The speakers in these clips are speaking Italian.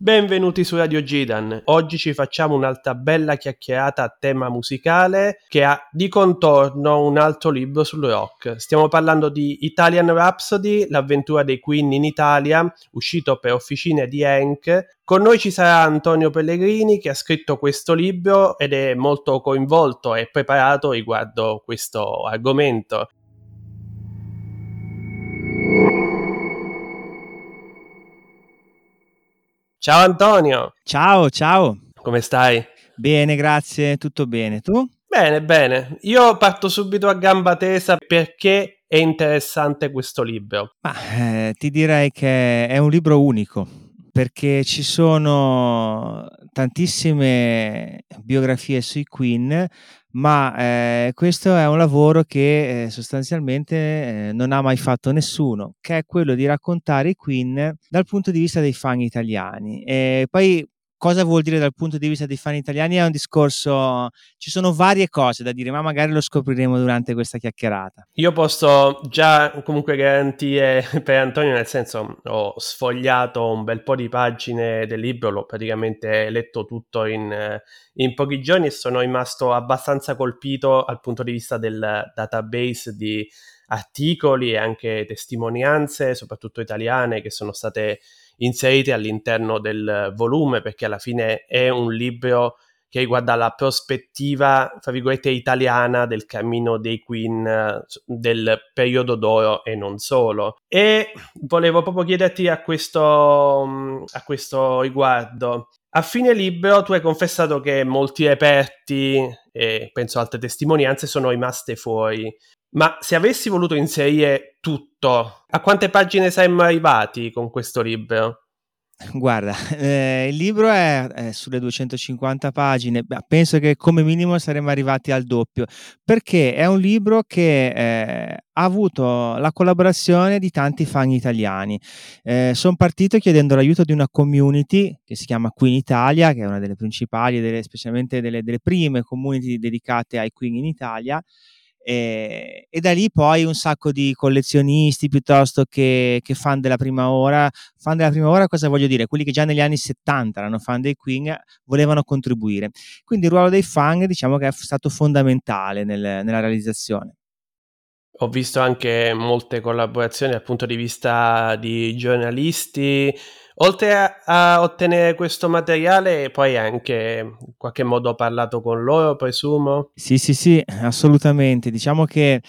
Benvenuti su Radio Gidan. Oggi ci facciamo un'altra bella chiacchierata a tema musicale che ha di contorno un altro libro sul rock. Stiamo parlando di Italian Rhapsody, l'avventura dei Queen in Italia, uscito per officine di Hank. Con noi ci sarà Antonio Pellegrini che ha scritto questo libro ed è molto coinvolto e preparato riguardo questo argomento. Ciao Antonio. Ciao, ciao. Come stai? Bene, grazie, tutto bene. Tu? Bene, bene. Io parto subito a gamba tesa perché è interessante questo libro. Ma, eh, ti direi che è un libro unico perché ci sono tantissime biografie sui Queen, ma eh, questo è un lavoro che eh, sostanzialmente eh, non ha mai fatto nessuno, che è quello di raccontare i Queen dal punto di vista dei fan italiani. E poi cosa vuol dire dal punto di vista dei fan italiani è un discorso, ci sono varie cose da dire, ma magari lo scopriremo durante questa chiacchierata. Io posso già comunque garantire per Antonio, nel senso ho sfogliato un bel po' di pagine del libro, l'ho praticamente letto tutto in, in pochi giorni e sono rimasto abbastanza colpito dal punto di vista del database di articoli e anche testimonianze, soprattutto italiane, che sono state inserite all'interno del volume perché alla fine è un libro che riguarda la prospettiva, fra virgolette, italiana del cammino dei Queen del periodo d'oro e non solo. E volevo proprio chiederti a questo, a questo riguardo. A fine libro tu hai confessato che molti reperti e penso altre testimonianze sono rimaste fuori. Ma se avessi voluto inserire tutto, a quante pagine saremmo arrivati con questo libro? Guarda, eh, il libro è, è, sulle 250 pagine, penso che come minimo saremmo arrivati al doppio, perché è un libro che eh, ha avuto la collaborazione di tanti fan italiani. Eh, Sono partito chiedendo l'aiuto di una community che si chiama Queen Italia, che è una delle principali, delle, specialmente delle, delle prime community dedicate ai Queen in Italia, e, e, da lì poi un sacco di collezionisti piuttosto che, che, fan della prima ora. Fan della prima ora cosa voglio dire? Quelli che già negli anni 70 erano fan dei Queen volevano contribuire. Quindi il ruolo dei fan diciamo che è stato fondamentale nel, nella realizzazione. Ho visto anche molte collaborazioni dal punto di vista di giornalisti, Oltre a, a, ottenere questo materiale, poi anche in qualche modo ho parlato con loro, presumo? Sì, sì, sì, assolutamente. Diciamo che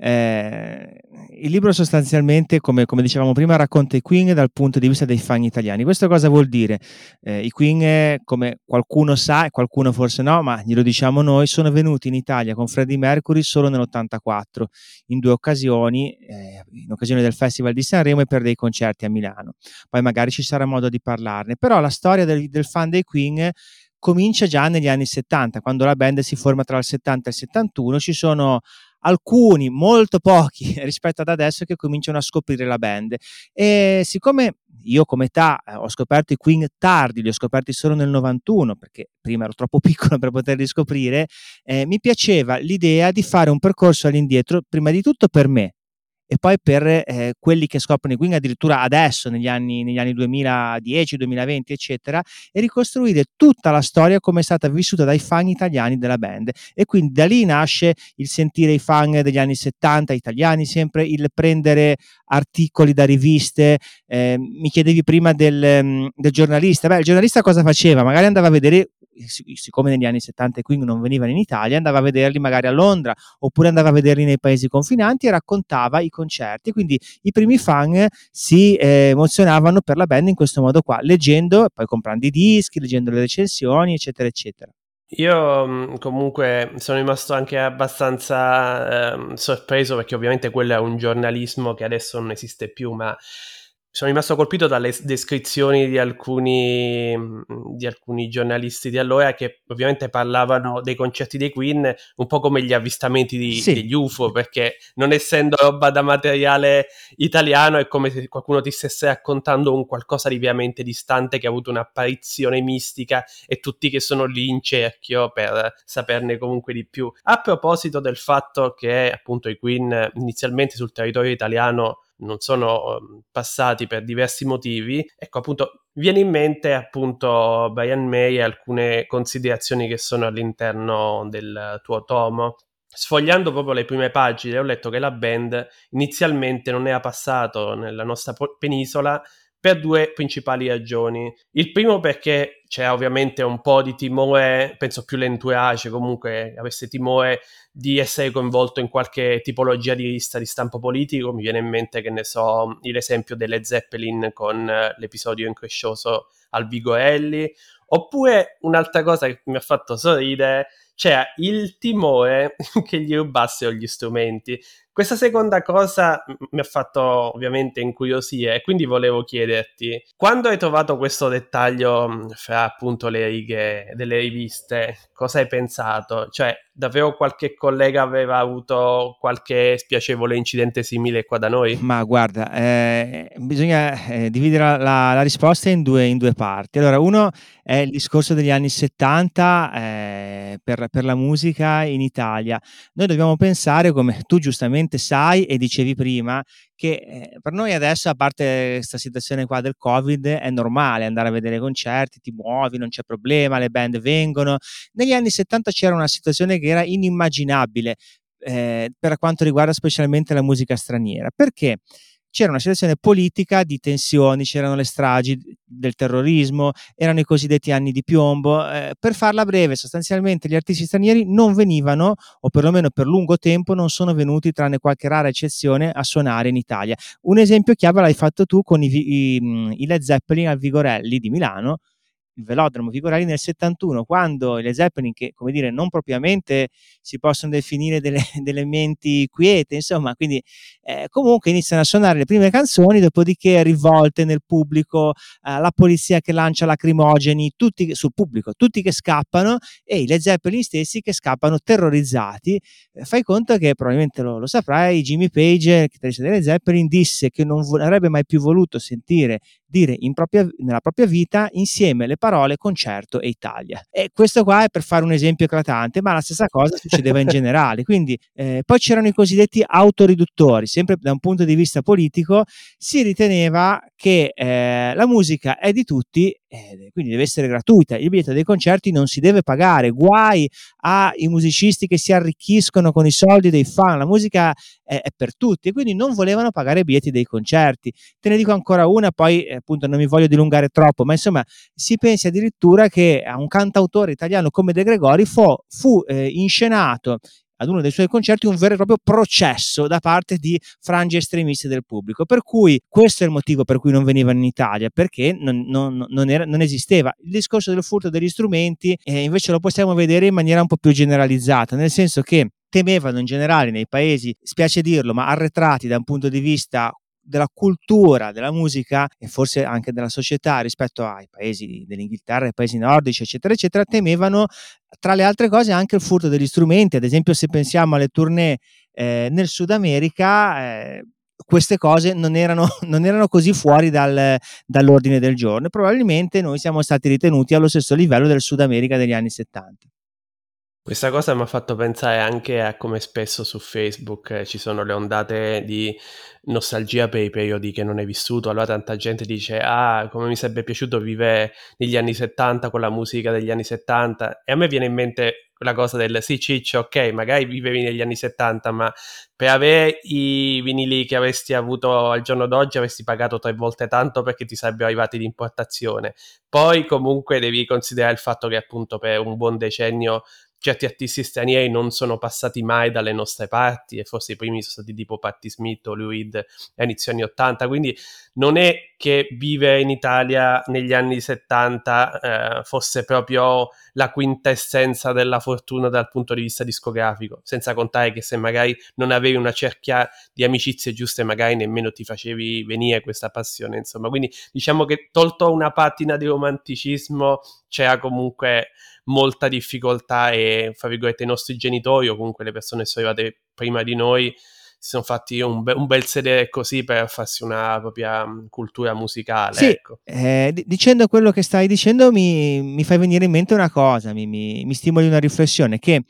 eh, il libro sostanzialmente, come, come, dicevamo prima, racconta i Queen dal punto di vista dei fan italiani. Questo cosa vuol dire? Eh, I Queen, come qualcuno sa e qualcuno forse no, ma glielo diciamo noi, sono venuti in Italia con Freddie Mercury solo nell'84, in due occasioni, eh, in occasione del Festival di Sanremo e per dei concerti a Milano. Poi magari ci sarà modo di parlarne. Però la storia del, del fan dei Queen comincia già negli anni 70, quando la band si forma tra il 70 e il 71, ci sono alcuni, molto pochi rispetto ad adesso che cominciano a scoprire la band. E siccome io come età eh, ho scoperto i Queen tardi, li ho scoperti solo nel 91 perché prima ero troppo piccolo per poterli scoprire, eh, mi piaceva l'idea di fare un percorso all'indietro, prima di tutto per me, e poi per eh, quelli che scoprono i Queen addirittura adesso, negli anni, negli anni 2010, 2020, eccetera, e ricostruire tutta la storia come è stata vissuta dai fan italiani della band. E quindi da lì nasce il sentire i fan degli anni 70 italiani, sempre il prendere articoli da riviste. Eh, mi chiedevi prima del, mm, del giornalista. Beh, il giornalista cosa faceva? Magari andava a vedere siccome negli anni 70 i Queen non venivano in Italia, andava a vederli magari a Londra oppure andava a vederli nei paesi confinanti e raccontava i concerti. Quindi i primi fan si eh, emozionavano per la band in questo modo qua, leggendo, poi comprando i dischi, leggendo le recensioni, eccetera, eccetera. Io mm, comunque sono rimasto anche abbastanza eh, sorpreso perché ovviamente quello è un giornalismo che adesso non esiste più, ma sono rimasto colpito dalle descrizioni di alcuni, di alcuni, giornalisti di allora che ovviamente parlavano dei concerti dei Queen un po' come gli avvistamenti di, sì. degli UFO, perché non essendo roba da materiale italiano è come se qualcuno ti stesse raccontando un qualcosa di veramente distante che ha avuto un'apparizione mistica e tutti che sono lì in cerchio per saperne comunque di più. A proposito del fatto che appunto i Queen inizialmente sul territorio italiano non sono ehm, passati per diversi motivi. Ecco, appunto, viene in mente appunto Brian May e alcune considerazioni che sono all'interno del tuo tomo. Sfogliando proprio le prime pagine ho letto che la band inizialmente non era passato nella nostra penisola per due principali ragioni. Il primo perché c'è ovviamente un po' di timore, penso più l'entourage comunque avesse timore di essere coinvolto in qualche tipologia di lista di stampo politico. Mi viene in mente che ne so l'esempio delle Zeppelin con eh, l'episodio increscioso al Vigorelli. Oppure un'altra cosa che mi ha fatto sorridere c'era il timore che gli rubassero gli strumenti. Questa seconda cosa mi ha fatto ovviamente incuriosire quindi volevo chiederti, quando hai trovato questo dettaglio fra appunto le righe delle riviste, cosa hai pensato? Cioè, davvero qualche collega aveva avuto qualche spiacevole incidente simile qua da noi? Ma guarda, eh, bisogna eh, dividere la, la risposta in due, in due, parti. Allora, uno è il discorso degli anni 70 eh, per, per la musica in Italia. Noi dobbiamo pensare, come tu giustamente sicuramente sai e dicevi prima che eh, per noi adesso, a parte questa situazione qua del Covid, è normale andare a vedere concerti, ti muovi, non c'è problema, le band vengono. Negli anni 70 c'era una situazione che era inimmaginabile eh, per quanto riguarda specialmente la musica straniera. Perché? C'era una situazione politica di tensioni, c'erano le stragi del terrorismo, erano i cosiddetti anni di piombo. Eh, per farla breve, sostanzialmente gli artisti stranieri non venivano, o perlomeno per lungo tempo, non sono venuti, tranne qualche rara eccezione, a suonare in Italia. Un esempio chiave l'hai fatto tu con i, i, i Led Zeppelin al Vigorelli di Milano, il velodromo Vigorelli nel 71, quando le Zeppelin, che come dire non propriamente si possono definire delle, delle menti quiete, insomma, quindi eh, comunque iniziano a suonare le prime canzoni, dopodiché rivolte nel pubblico, eh, la polizia che lancia lacrimogeni tutti, sul pubblico, tutti che scappano e i Led Zeppelin stessi che scappano terrorizzati. Eh, fai conto che probabilmente lo, lo saprai, Jimmy Page, chitarrista delle Zeppelin, disse che non avrebbe mai più voluto sentire dire propria, nella propria vita insieme le parole concerto e Italia. E questo qua è per fare un esempio eclatante, ma la stessa cosa succedeva in generale. Quindi eh, poi c'erano i cosiddetti autoriduttori, sempre da un punto di vista politico, si riteneva che eh, la musica è di tutti, eh, quindi deve essere gratuita. Il biglietto dei concerti non si deve pagare. Guai ai musicisti che si arricchiscono con i soldi dei fan. La musica è, è per tutti e quindi non volevano pagare i biglietti dei concerti. Te ne dico ancora una, poi eh, appunto non mi voglio dilungare troppo, ma insomma si pensa addirittura che a un cantautore italiano come De Gregori fu, fu eh, inscenato ad uno dei suoi concerti un vero e proprio processo da parte di frange estremiste del pubblico. Per cui questo è il motivo per cui non venivano in Italia, perché non, non, non, era, non esisteva. Il discorso del furto degli strumenti eh, invece lo possiamo vedere in maniera un po' più generalizzata, nel senso che temevano in generale nei paesi, spiace dirlo, ma arretrati da un punto di vista della cultura, della musica e forse anche della società rispetto ai paesi dell'Inghilterra, ai paesi nordici, eccetera, eccetera, temevano tra le altre cose anche il furto degli strumenti. Ad esempio, se pensiamo alle tournée eh, nel Sud America, eh, queste cose non erano, non erano così fuori dal, dall'ordine del giorno probabilmente noi siamo stati ritenuti allo stesso livello del Sud America degli anni 70. Questa cosa mi ha fatto pensare anche a come spesso su Facebook eh, ci sono le ondate di nostalgia per i periodi che non hai vissuto. Allora tanta gente dice, ah, come mi sarebbe piaciuto vivere negli anni 70 con la musica degli anni 70. E a me viene in mente quella cosa del sì, ciccio, ok, magari vivevi negli anni 70, ma per avere i vinili che avresti avuto al giorno d'oggi avresti pagato tre volte tanto perché ti sarebbero arrivati di importazione. Poi comunque devi considerare il fatto che appunto per un buon decennio certi artisti stranieri non sono passati mai dalle nostre parti e forse i primi sono stati tipo Patti Smith o Lou a inizio anni 80 quindi non è che vivere in Italia negli anni 70 eh, fosse proprio la quintessenza della fortuna dal punto di vista discografico senza contare che se magari non avevi una cerchia di amicizie giuste magari nemmeno ti facevi venire questa passione insomma. Quindi diciamo che tolto una patina di romanticismo c'era comunque molta difficoltà e, fra virgolette, i nostri genitori o comunque le persone che sono arrivate prima di noi si sono fatti un, be- un, bel sedere così per farsi una propria mm, cultura musicale. Sì, ecco. eh, dicendo quello che stai dicendo mi, mi fai venire in mente una cosa, mi, mi, mi stimoli una riflessione, che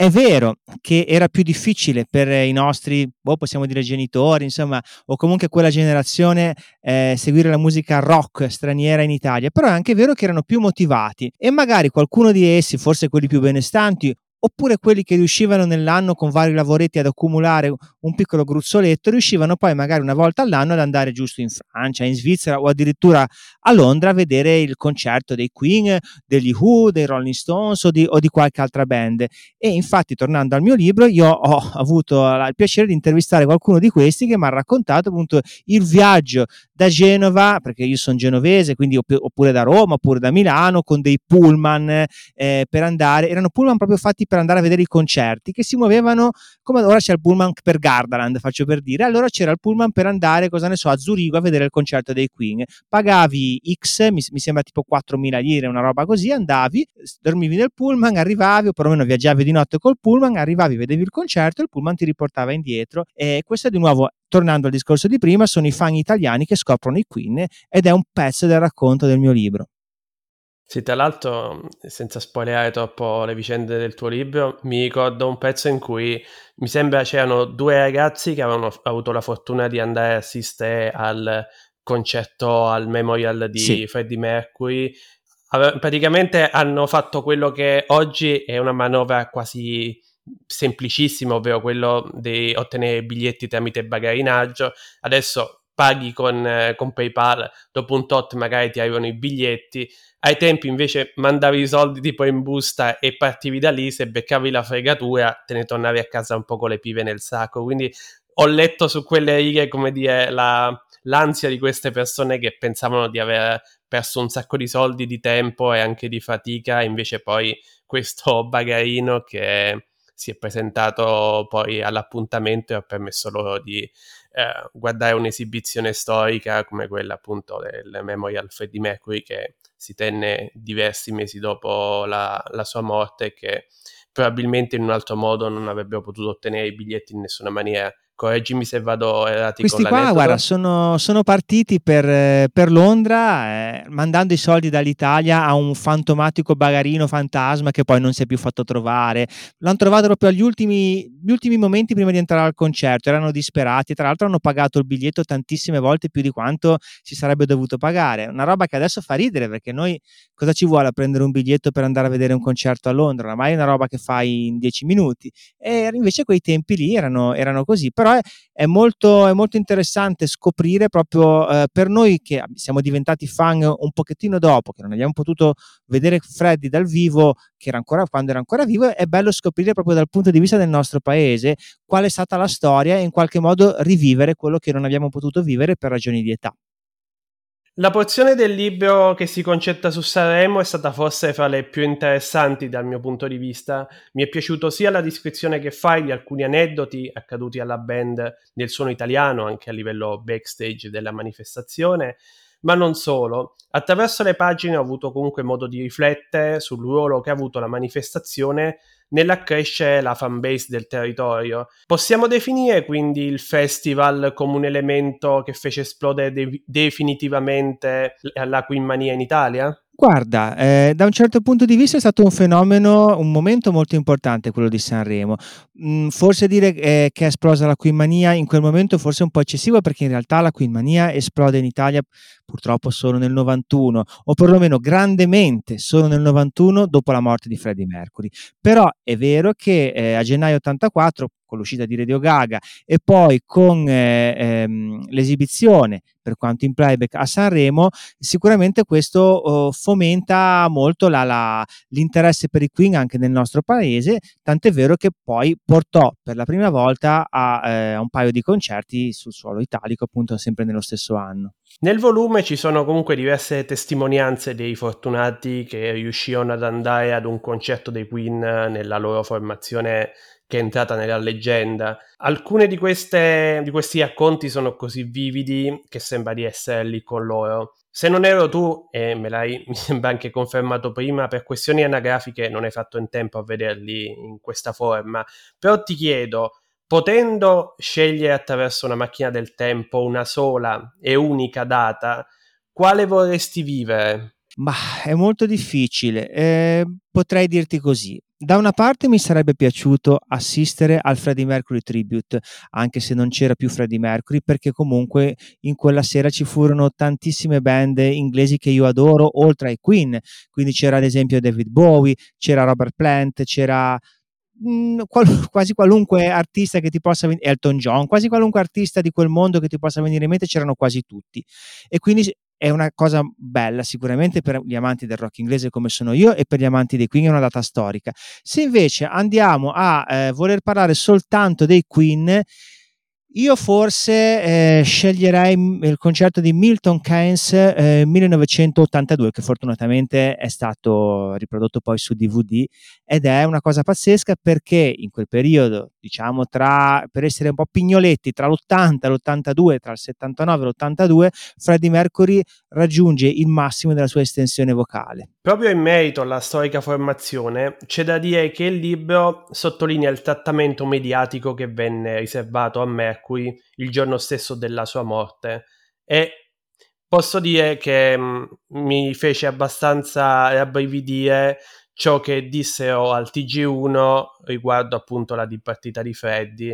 È vero che era più difficile per i nostri, boh, possiamo dire genitori, insomma, o comunque quella generazione eh, seguire la musica rock straniera in Italia, però è anche vero che erano più motivati e magari qualcuno di essi, forse quelli più benestanti oppure quelli che riuscivano nell'anno con vari lavoretti ad accumulare un piccolo gruzzoletto, riuscivano poi magari una volta all'anno ad andare giusto in Francia, in Svizzera o addirittura a Londra a vedere il concerto dei Queen, degli Who, dei Rolling Stones o di, o di qualche altra band. E infatti, tornando al mio libro, io ho avuto il piacere di intervistare qualcuno di questi che mi ha raccontato appunto il viaggio da Genova, perché io sono genovese, quindi oppure da Roma, oppure da Milano, con dei pullman eh, per andare, erano pullman proprio fatti per andare a vedere i concerti che si muovevano come ora c'è il pullman per Gardaland, faccio per dire. Allora c'era il pullman per andare, cosa ne so, a Zurigo a vedere il concerto dei Queen. Pagavi X, mi, mi sembra tipo 4.000 lire, una roba così, andavi, dormivi nel pullman, arrivavi o perlomeno viaggiavi di notte col pullman, arrivavi, vedevi il concerto il pullman ti riportava indietro. E questo di nuovo tornando al discorso di prima, sono i fan italiani che scoprono i Queen ed è un pezzo del racconto del mio libro. Sì, tra l'altro, senza spoilerare troppo le vicende del tuo libro, mi ricordo un pezzo in cui mi sembra c'erano due ragazzi che avevano avuto la fortuna di andare a assistere al concerto al memorial di sì. Freddie Mercury. praticamente hanno fatto quello che oggi è una manovra quasi semplicissima, ovvero quello di ottenere biglietti tramite bagarinaggio. Adesso paghi con, con PayPal, dopo un tot magari ti arrivano i biglietti ai tempi invece mandavi i soldi tipo in busta e partivi da lì, se beccavi la fregatura te ne tornavi a casa un po' con le pive nel sacco. Quindi ho letto su quelle righe, come dire, la, l'ansia di queste persone che pensavano di aver perso un sacco di soldi, di tempo e anche di fatica, invece poi questo bagarino che si è presentato poi all'appuntamento e ha permesso loro di eh, guardare un'esibizione storica come quella appunto del Memorial Freddie Mercury che si tenne diversi mesi dopo la, la sua morte che probabilmente in un altro modo non avrebbero potuto ottenere i biglietti in nessuna maniera correggimi se vado erratico questi qua guarda sono, sono partiti per, per Londra eh, mandando i soldi dall'Italia a un fantomatico bagarino fantasma che poi non si è più fatto trovare. L'hanno trovato proprio agli ultimi, ultimi momenti prima di entrare al concerto erano disperati tra l'altro hanno pagato il biglietto tantissime volte più di quanto si sarebbe dovuto pagare. Una roba che adesso fa ridere perché noi cosa ci vuole a prendere un biglietto per andare a vedere un concerto a Londra? Ormai è una roba che fai in dieci minuti. E invece quei tempi lì erano, erano così. Però però è, è, molto, è molto, interessante scoprire proprio eh, per noi che siamo diventati fan un pochettino dopo, che non abbiamo potuto vedere Freddy dal vivo, che era ancora, quando era ancora vivo, è bello scoprire proprio dal punto di vista del nostro paese qual è stata la storia e in qualche modo rivivere quello che non abbiamo potuto vivere per ragioni di età. La porzione del libro che si concetta su Sanremo è stata forse fra le più interessanti dal mio punto di vista. Mi è piaciuto sia la descrizione che fai di alcuni aneddoti accaduti alla band nel suono italiano, anche a livello backstage della manifestazione, ma non solo. Attraverso le pagine ho avuto comunque modo di riflettere sul ruolo che ha avuto la manifestazione nell'accrescere la fanbase del territorio. Possiamo definire quindi il festival come un elemento che fece esplodere de- definitivamente la Queen Mania in Italia? Guarda, eh, da un certo punto di vista è stato un fenomeno, un momento molto importante quello di Sanremo. Mm, forse dire eh, che è esplosa la Queen Mania in quel momento forse è un po' eccessivo perché in realtà la Queen Mania esplode in Italia purtroppo solo nel 91 o perlomeno grandemente solo nel 91 dopo la morte di Freddie Mercury. Però è vero che eh, a gennaio 84 con l'uscita di Radio Gaga e poi con eh, ehm, l'esibizione per quanto in playback a Sanremo, sicuramente questo oh, fomenta molto la, la, l'interesse per i Queen anche nel nostro paese, tant'è vero che poi portò per la prima volta a, eh, a un paio di concerti sul suolo italico, appunto sempre nello stesso anno. Nel volume ci sono comunque diverse testimonianze dei fortunati che riuscirono ad andare ad un concerto dei Queen nella loro formazione che è entrata nella leggenda. Alcune di, di questi racconti sono così vividi che sembra di essere lì con loro. Se non ero tu, e me l'hai mi sembra anche confermato prima, per questioni anagrafiche non hai fatto in tempo a vederli in questa forma, però ti chiedo, potendo scegliere attraverso una macchina del tempo una sola e unica data, quale vorresti vivere? Ma è molto difficile. Eh, potrei dirti così. Da una parte mi sarebbe piaciuto assistere al Freddie Mercury Tribute, anche se non c'era più Freddie Mercury, perché comunque in quella sera ci furono tantissime band inglesi che io adoro, oltre ai Queen. Quindi c'era ad esempio David Bowie, c'era Robert Plant, c'era mh, mm, qual- quasi qualunque artista che ti possa venire, Elton John, quasi qualunque artista di quel mondo che ti possa venire in mente, c'erano quasi tutti. E quindi è una cosa bella sicuramente per gli amanti del rock inglese come sono io e per gli amanti dei Queen è una data storica. Se invece andiamo a eh, voler parlare soltanto dei Queen, io forse eh, sceglierei il concerto di Milton Keynes eh, 1982, che fortunatamente è stato riprodotto poi su DVD ed è una cosa pazzesca perché in quel periodo, diciamo, tra, per essere un po' pignoletti, tra l'80 e l'82, tra il 79 e l'82, Freddie Mercury raggiunge il massimo della sua estensione vocale. Proprio in merito alla storica formazione, c'è da dire che il libro sottolinea il trattamento mediatico che venne riservato a Mercury il giorno stesso della sua morte e posso dire che mh, mm, mi fece abbastanza rabbrividire ciò che dissero al TG1 riguardo appunto la dipartita di Freddy.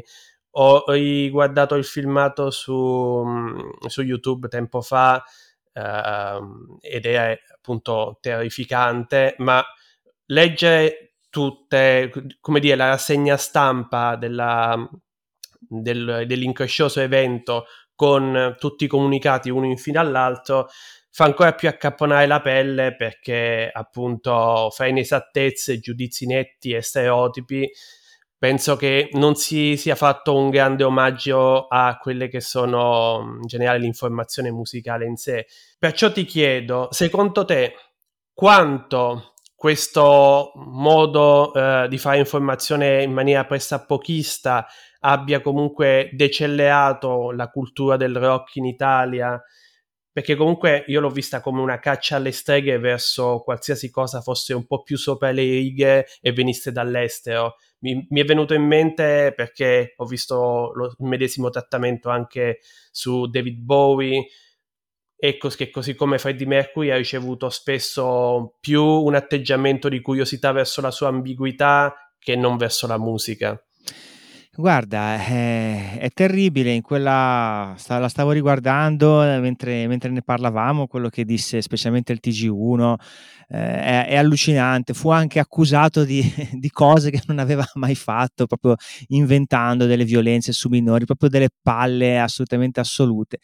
Ho riguardato il filmato su, mm, su YouTube tempo fa uh, ed è appunto terrificante, ma leggere tutte, come dire, la rassegna stampa della, del, dell'increscioso evento con tutti i comunicati uno in fine all'altro fa ancora più accapponare la pelle perché appunto fa inesattezze, giudizi netti e stereotipi penso che non si sia fatto un grande omaggio a quelle che sono in generale l'informazione musicale in sé. Perciò ti chiedo, secondo te, quanto questo modo eh, di fare informazione in maniera pressappochista abbia comunque decellato la cultura del rock in Italia perché comunque io l'ho vista come una caccia alle streghe verso qualsiasi cosa fosse un po' più sopra le righe e venisse dall'estero. Mi, mi è venuto in mente perché ho visto lo, il medesimo trattamento anche su David Bowie, e che così come Freddie Mercury ha ricevuto spesso più un atteggiamento di curiosità verso la sua ambiguità che non verso la musica. Guarda, è, è terribile, in quella la stavo riguardando eh, mentre, mentre, ne parlavamo, quello che disse specialmente il TG1, eh, è, è, allucinante, fu anche accusato di, di, cose che non aveva mai fatto, proprio inventando delle violenze su minori, proprio delle palle assolutamente assolute.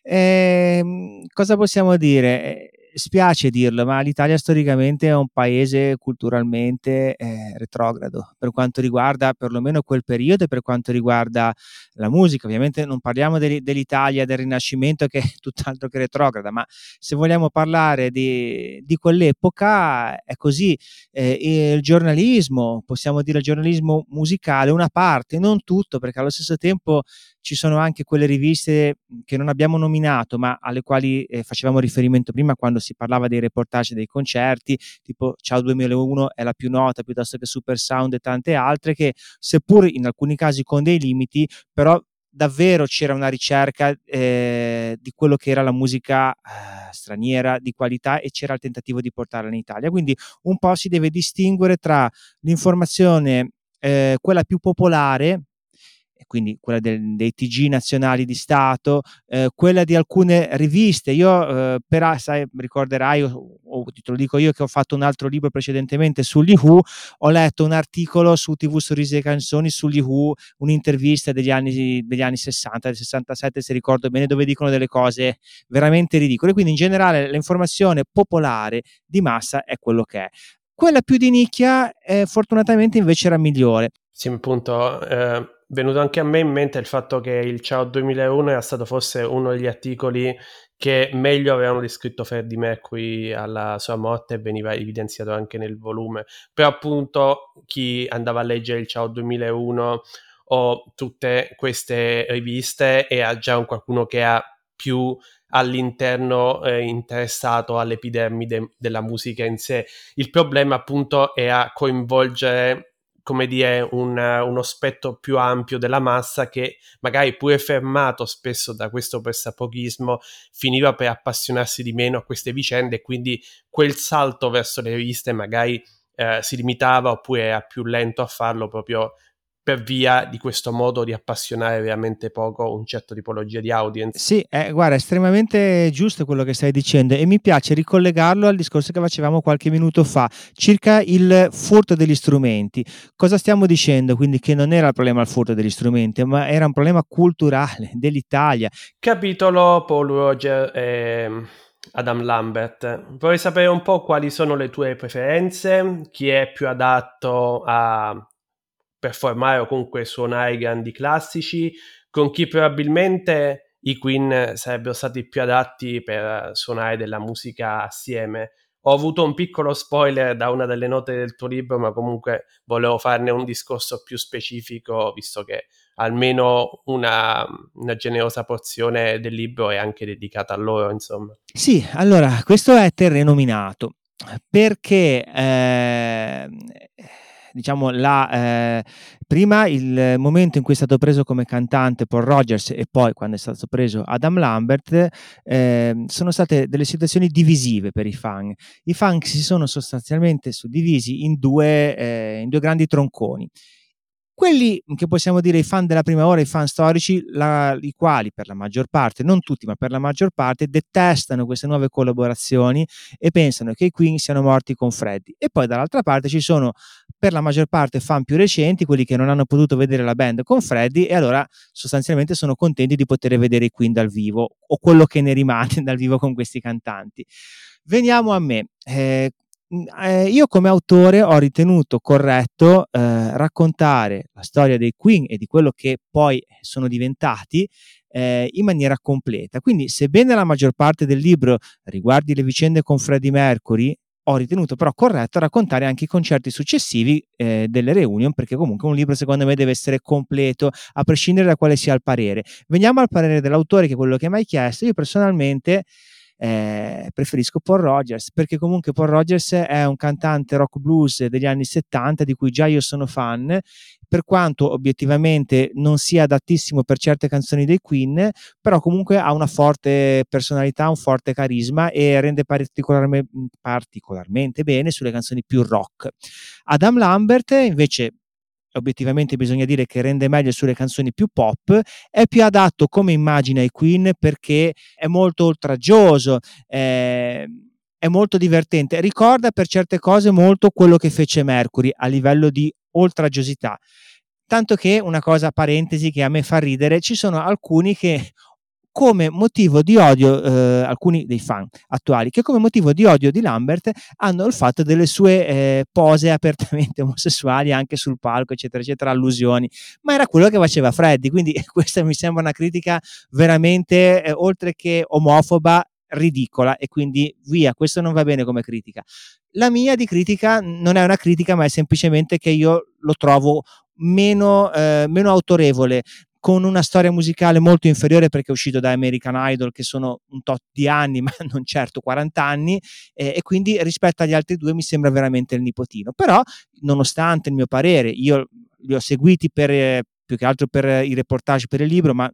Eh, cosa possiamo dire? Spiace dirlo, ma l'Italia storicamente è un paese culturalmente eh, retrogrado per quanto riguarda perlomeno quel periodo e per quanto riguarda la musica. Ovviamente non parliamo de- dell'Italia del Rinascimento che è tutt'altro che retrograda, ma se vogliamo parlare di, di quell'epoca è così. Eh, il giornalismo, possiamo dire il giornalismo musicale, una parte, non tutto, perché allo stesso tempo ci sono anche quelle riviste che non abbiamo nominato, ma alle quali eh, facevamo riferimento prima quando si parlava dei reportage dei concerti, tipo Ciao 2001 è la più nota, piuttosto che Super Sound e tante altre, che seppur in alcuni casi con dei limiti, però davvero c'era una ricerca eh, di quello che era la musica eh, straniera di qualità e c'era il tentativo di portarla in Italia. Quindi un po' si deve distinguere tra l'informazione, eh, quella più popolare, quindi quella del, dei TG nazionali di Stato, eh, quella di alcune riviste. Io, eh, per, sai, ricorderai, o, o te lo dico io che ho fatto un altro libro precedentemente sugli Who, ho letto un articolo su TV Sorrisi e Canzoni sugli Who, un'intervista degli anni, degli anni 60, del 67 se ricordo bene, dove dicono delle cose veramente ridicole. Quindi in generale l'informazione popolare di massa è quello che è. Quella più di nicchia, eh, fortunatamente invece era migliore. Sì, appunto, eh, venuto anche a me in mente il fatto che il Ciao 2001 era stato forse uno degli articoli che meglio avevano descritto Freddie Mercury alla sua morte e veniva evidenziato anche nel volume. Però appunto chi andava a leggere il Ciao 2001 o tutte queste riviste era già un qualcuno che ha più all'interno eh, interessato all'epidermide della musica in sé. Il problema appunto è a coinvolgere come dire, un, uno spettro più ampio della massa che magari pure fermato spesso da questo pressapochismo finiva per appassionarsi di meno a queste vicende e quindi quel salto verso le riviste magari eh, si limitava oppure era più lento a farlo proprio per via di questo modo di appassionare veramente poco un certo tipologia di audience. Sì, eh, guarda, è estremamente giusto quello che stai dicendo e mi piace ricollegarlo al discorso che facevamo qualche minuto fa circa il furto degli strumenti. Cosa stiamo dicendo? Quindi che non era il problema il furto degli strumenti, ma era un problema culturale dell'Italia. Capitolo Paul Roger e Adam Lambert. Vorrei sapere un po' quali sono le tue preferenze, chi è più adatto a performare o comunque suonare grandi classici, con chi probabilmente i Queen sarebbero stati più adatti per suonare della musica assieme. Ho avuto un piccolo spoiler da una delle note del tuo libro, ma comunque volevo farne un discorso più specifico, visto che almeno una, una generosa porzione del libro è anche dedicata a loro, insomma. Sì, allora, questo è terreno minato perché eh, diciamo, la, eh, prima il momento in cui è stato preso come cantante Paul Rogers e poi quando è stato preso Adam Lambert eh, sono state delle situazioni divisive per i fan. I fan si sono sostanzialmente suddivisi in due, eh, in due grandi tronconi. Quelli che possiamo dire i fan della prima ora, i fan storici, la, i quali per la maggior parte, non tutti, ma per la maggior parte, detestano queste nuove collaborazioni e pensano che i Queen siano morti con Freddy. E poi dall'altra parte ci sono per la maggior parte fan più recenti, quelli che non hanno potuto vedere la band con Freddy e allora sostanzialmente sono contenti di poter vedere i Queen dal vivo o quello che ne rimane dal vivo con questi cantanti. Veniamo a me. Eh, eh, io come autore ho ritenuto corretto eh, raccontare la storia dei Queen e di quello che poi sono diventati eh, in maniera completa. Quindi, sebbene la maggior parte del libro riguardi le vicende con Freddie Mercury, ho ritenuto però corretto raccontare anche i concerti successivi eh, delle reunion, perché comunque un libro secondo me deve essere completo, a prescindere da quale sia il parere. Veniamo al parere dell'autore, che è quello che mi hai chiesto. Io personalmente eh, preferisco Paul Rogers perché comunque Paul Rogers è un cantante rock blues degli anni 70 di cui già io sono fan per quanto obiettivamente non sia adattissimo per certe canzoni dei Queen però comunque ha una forte personalità un forte carisma e rende particolarmente, particolarmente bene sulle canzoni più rock. Adam Lambert invece obiettivamente bisogna dire che rende meglio sulle canzoni più pop, è più adatto come immagine ai Queen perché è molto oltraggioso, è, è molto divertente, ricorda per certe cose molto quello che fece Mercury a livello di oltraggiosità. Tanto che una cosa parentesi che a me fa ridere, ci sono alcuni che come motivo di odio, eh, alcuni dei fan attuali, che come motivo di odio di Lambert hanno il fatto delle sue eh, pose apertamente omosessuali anche sul palco, eccetera, eccetera, allusioni, ma era quello che faceva Freddy, quindi questa mi sembra una critica veramente, eh, oltre che omofoba, ridicola e quindi via, questo non va bene come critica. La mia di critica non è una critica, ma è semplicemente che io lo trovo meno, eh, meno autorevole con una storia musicale molto inferiore perché è uscito da American Idol che sono un tot di anni ma non certo 40 anni eh, e quindi rispetto agli altri due mi sembra veramente il nipotino. Però nonostante il mio parere io li ho seguiti per, eh, più che altro per i reportage per il libro, ma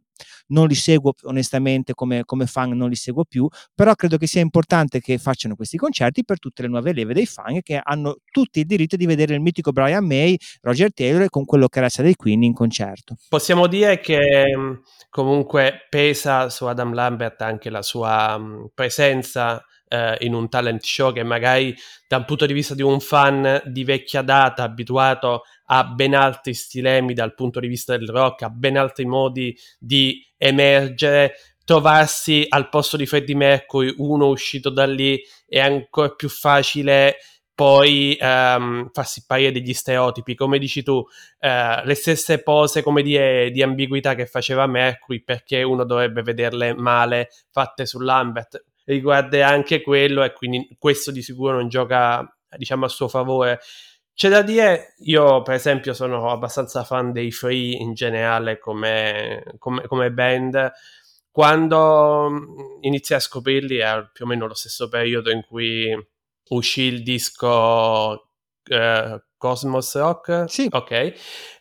non li seguo onestamente come, come, fan, non li seguo più, però credo che sia importante che facciano questi concerti per tutte le nuove leve dei fan che hanno tutti il diritto di vedere il mitico Brian May, Roger Taylor con quello che resta dei Queen in concerto. Possiamo dire che mm, comunque pesa su Adam Lambert anche la sua mm, presenza eh, in un talent show che magari da un punto di vista di un fan di vecchia data, abituato a ben altri stilemi dal punto di vista del rock, a ben altri modi di emergere, trovarsi al posto di Freddie Mercury, uno uscito da lì, è ancora più facile poi um, farsi parere degli stereotipi, come dici tu, uh, le stesse pose come di, di ambiguità che faceva Mercury, perché uno dovrebbe vederle male fatte su Lambert riguarda anche quello e quindi questo di sicuro non gioca diciamo a suo favore. C'è da dire, io per esempio sono abbastanza fan dei Free in generale come, come, come band. Quando iniziai a scoprirli era più o meno lo stesso periodo in cui uscì il disco eh, Cosmos Rock. Sì. Ok.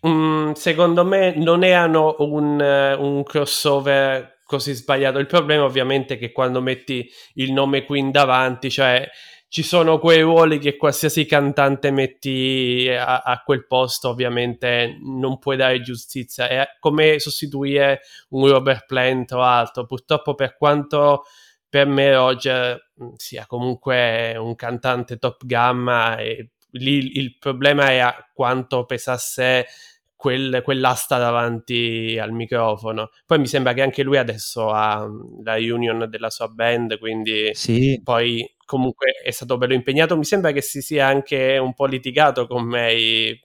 Mm, secondo me non erano un, un crossover così sbagliato. Il problema ovviamente è che quando metti il nome Queen davanti, cioè ci sono quei ruoli che qualsiasi cantante metti a, a, quel posto ovviamente non puoi dare giustizia è come sostituire un Robert Plant o altro purtroppo per quanto per me Roger mm, sia comunque un cantante top gamma e lì il problema era quanto pesasse quel, quell'asta davanti al microfono. Poi mi sembra che anche lui adesso ha mm, la reunion della sua band, quindi sì. poi comunque è stato bello impegnato. Mi sembra che si sia anche un po' litigato con me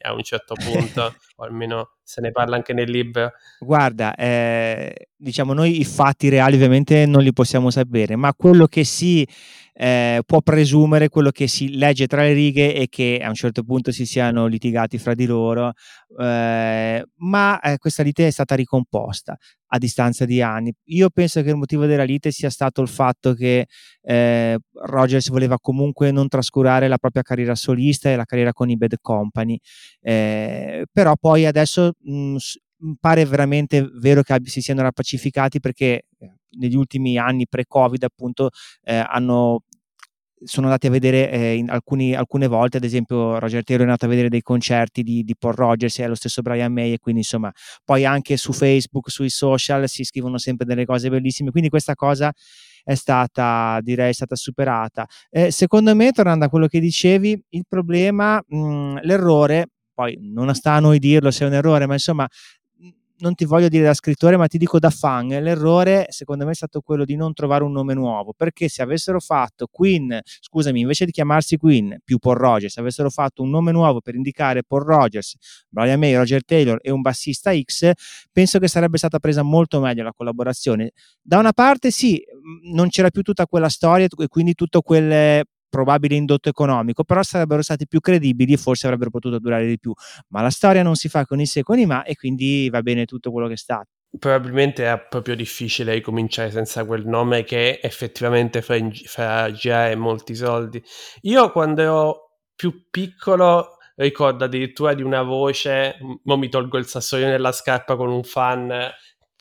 a un certo punto, o almeno se ne parla anche nel libro. Guarda, eh, diciamo noi i fatti reali ovviamente non li possiamo sapere, ma quello che si eh, può presumere, quello che si legge tra le righe è che a un certo punto si siano litigati fra di loro, eh, ma eh, questa lite è stata ricomposta a distanza di anni. Io penso che il motivo della lite sia stato il fatto che eh, Rogers voleva comunque non trascurare la propria carriera solista e la carriera con i Bad Company, eh, però poi adesso mh, pare veramente vero che si siano rapacificati perché eh, negli ultimi anni pre-Covid appunto eh, hanno sono andati a vedere eh, alcuni, alcune volte, ad esempio Roger Taylor è andato a vedere dei concerti di, di Paul Rogers e lo stesso Brian May e quindi insomma poi anche su Facebook, sui social si scrivono sempre delle cose bellissime, quindi questa cosa è stata, direi, è stata superata. Eh, secondo me, tornando a quello che dicevi, il problema, mh, l'errore, poi non sta a noi dirlo se è un errore, ma insomma non ti voglio dire da scrittore, ma ti dico da fan, l'errore secondo me è stato quello di non trovare un nome nuovo, perché se avessero fatto Queen, scusami, invece di chiamarsi Queen più Paul Rogers, se avessero fatto un nome nuovo per indicare Paul Rogers, Brian May, Roger Taylor e un bassista X, penso che sarebbe stata presa molto meglio la collaborazione. Da una parte sì, non c'era più tutta quella storia e quindi tutto quel probabile indotto economico, però sarebbero stati più credibili e forse avrebbero potuto durare di più. Ma la storia non si fa con i se ma e quindi va bene tutto quello che è stato. Probabilmente è proprio difficile ricominciare senza quel nome che effettivamente fa, fa girare molti soldi. Io quando ero più piccolo ricordo addirittura di una voce, mo mi tolgo il sassolino nella scarpa con un fan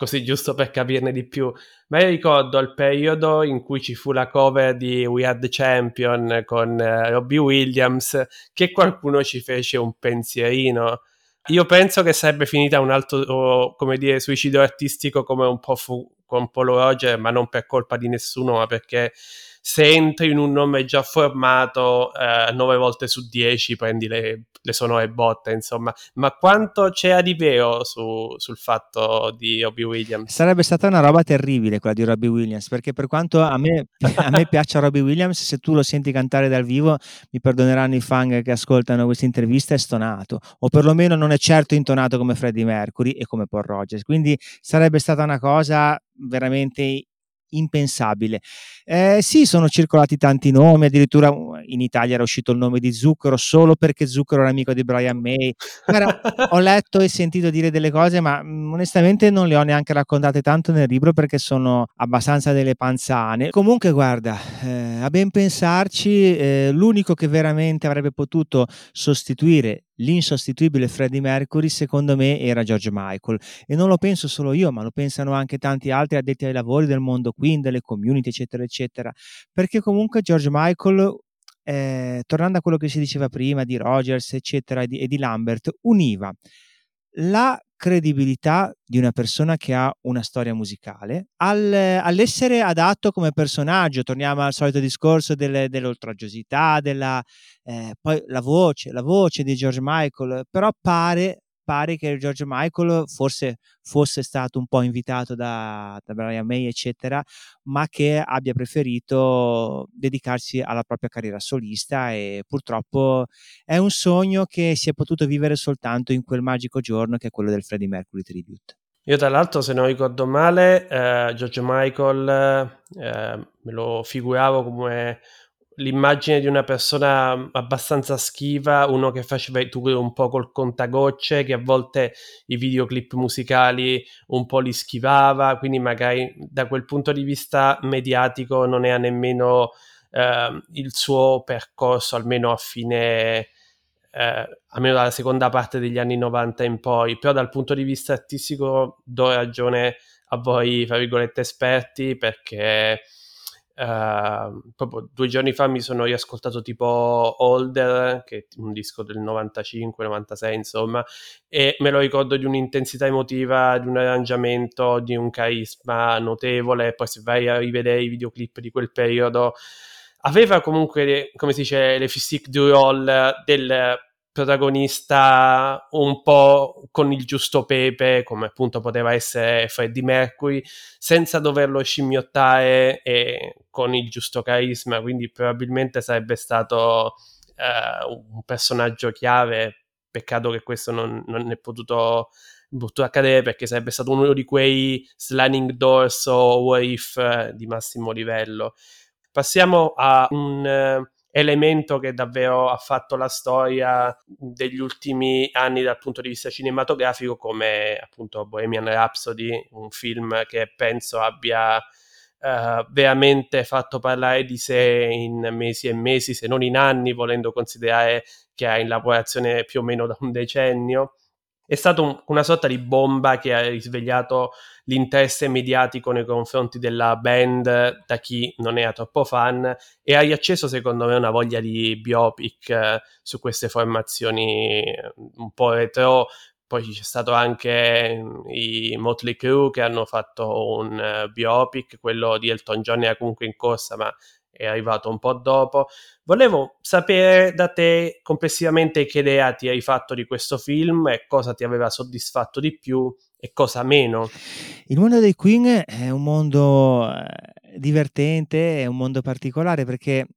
così giusto per capirne di più. Ma io ricordo il periodo in cui ci fu la cover di We Are the Champion con uh, Robbie Williams, che qualcuno ci fece un pensierino. Io penso che sarebbe finita un altro, come dire, suicidio artistico come un po' fu con Polo Roger, ma non per colpa di nessuno, ma perché se entri in un nome già formato, eh, 9 volte su 10 prendi le, le sonore botte, insomma. Ma quanto c'era di vero su, sul fatto di Robbie Williams? Sarebbe stata una roba terribile quella di Robbie Williams, perché per quanto a me, a me piaccia Robbie Williams, se tu lo senti cantare dal vivo, mi perdoneranno i fan che ascoltano questa intervista, è stonato, o perlomeno non è certo intonato come Freddie Mercury e come Paul Rogers. Quindi sarebbe stata una cosa veramente impensabile. Eh, sì, sono circolati tanti nomi, addirittura uh, in Italia era uscito il nome di Zucchero solo perché Zucchero era amico di Brian May. Guarda, ho letto e sentito dire delle cose, ma mm, onestamente non le ho neanche raccontate tanto nel libro perché sono abbastanza delle panzane. Comunque, guarda, eh, a ben pensarci, eh, l'unico che veramente avrebbe potuto sostituire l'insostituibile Freddie Mercury secondo me era George Michael. E non lo penso solo io ma lo pensano anche tanti altri addetti ai lavori del mondo Queen, delle community eccetera eccetera. Perché comunque George Michael eh, tornando a quello che si diceva prima di Rogers eccetera e di, e di Lambert univa la credibilità di una persona che ha una storia musicale al, all'essere adatto come personaggio. Torniamo al solito discorso delle, dell'oltraggiosità, della, eh, poi la voce, la voce di George Michael, però pare pare che George Michael forse fosse stato un po' invitato da, da, Brian May, eccetera, ma che abbia preferito dedicarsi alla propria carriera solista e purtroppo è un sogno che si è potuto vivere soltanto in quel magico giorno che è quello del Freddie Mercury Tribute. Io tra l'altro, se non ricordo male, eh, George Michael eh, me lo figuravo come l'immagine di una persona abbastanza schiva, uno che faceva i tour un po' col contagocce, che a volte i videoclip musicali un po' li schivava, quindi magari da quel punto di vista mediatico non era nemmeno eh, il suo percorso, almeno a fine... Eh, almeno dalla seconda parte degli anni 90 in poi, però dal punto di vista artistico do ragione a voi, fra virgolette, esperti, perché Uh, proprio due giorni fa mi sono riascoltato tipo Older, che è un disco del 95-96, insomma, e me lo ricordo di un'intensità emotiva, di un arrangiamento, di un carisma notevole. Poi se vai a rivedere i videoclip di quel periodo, aveva comunque, come si dice, le physique du roll del protagonista un po' con il giusto pepe, come appunto poteva essere Freddie Mercury, senza doverlo scimmiottare e con il giusto carisma, quindi probabilmente sarebbe stato uh, un personaggio chiave. Peccato che questo non, non è potuto, potuto, accadere perché sarebbe stato uno di quei sliding doors o what if eh, di massimo livello. Passiamo a un uh, elemento che davvero ha fatto la storia degli ultimi anni dal punto di vista cinematografico come appunto Bohemian Rhapsody, un film che penso abbia uh, veramente fatto parlare di sé in mesi e mesi, se non in anni, volendo considerare che è in lavorazione più o meno da un decennio è stata un, una sorta di bomba che ha risvegliato l'interesse mediatico nei confronti della band da chi non era troppo fan e ha riacceso secondo me una voglia di biopic eh, su queste formazioni eh, un po' retro. Poi c'è stato anche mm, i Motley Crue che hanno fatto un uh, biopic, quello di Elton John era comunque in corsa, ma è arrivato un po' dopo. Volevo sapere da te complessivamente che idea ti hai fatto di questo film e cosa ti aveva soddisfatto di più e cosa meno. Il mondo dei Queen è un mondo eh, divertente, è un mondo particolare perché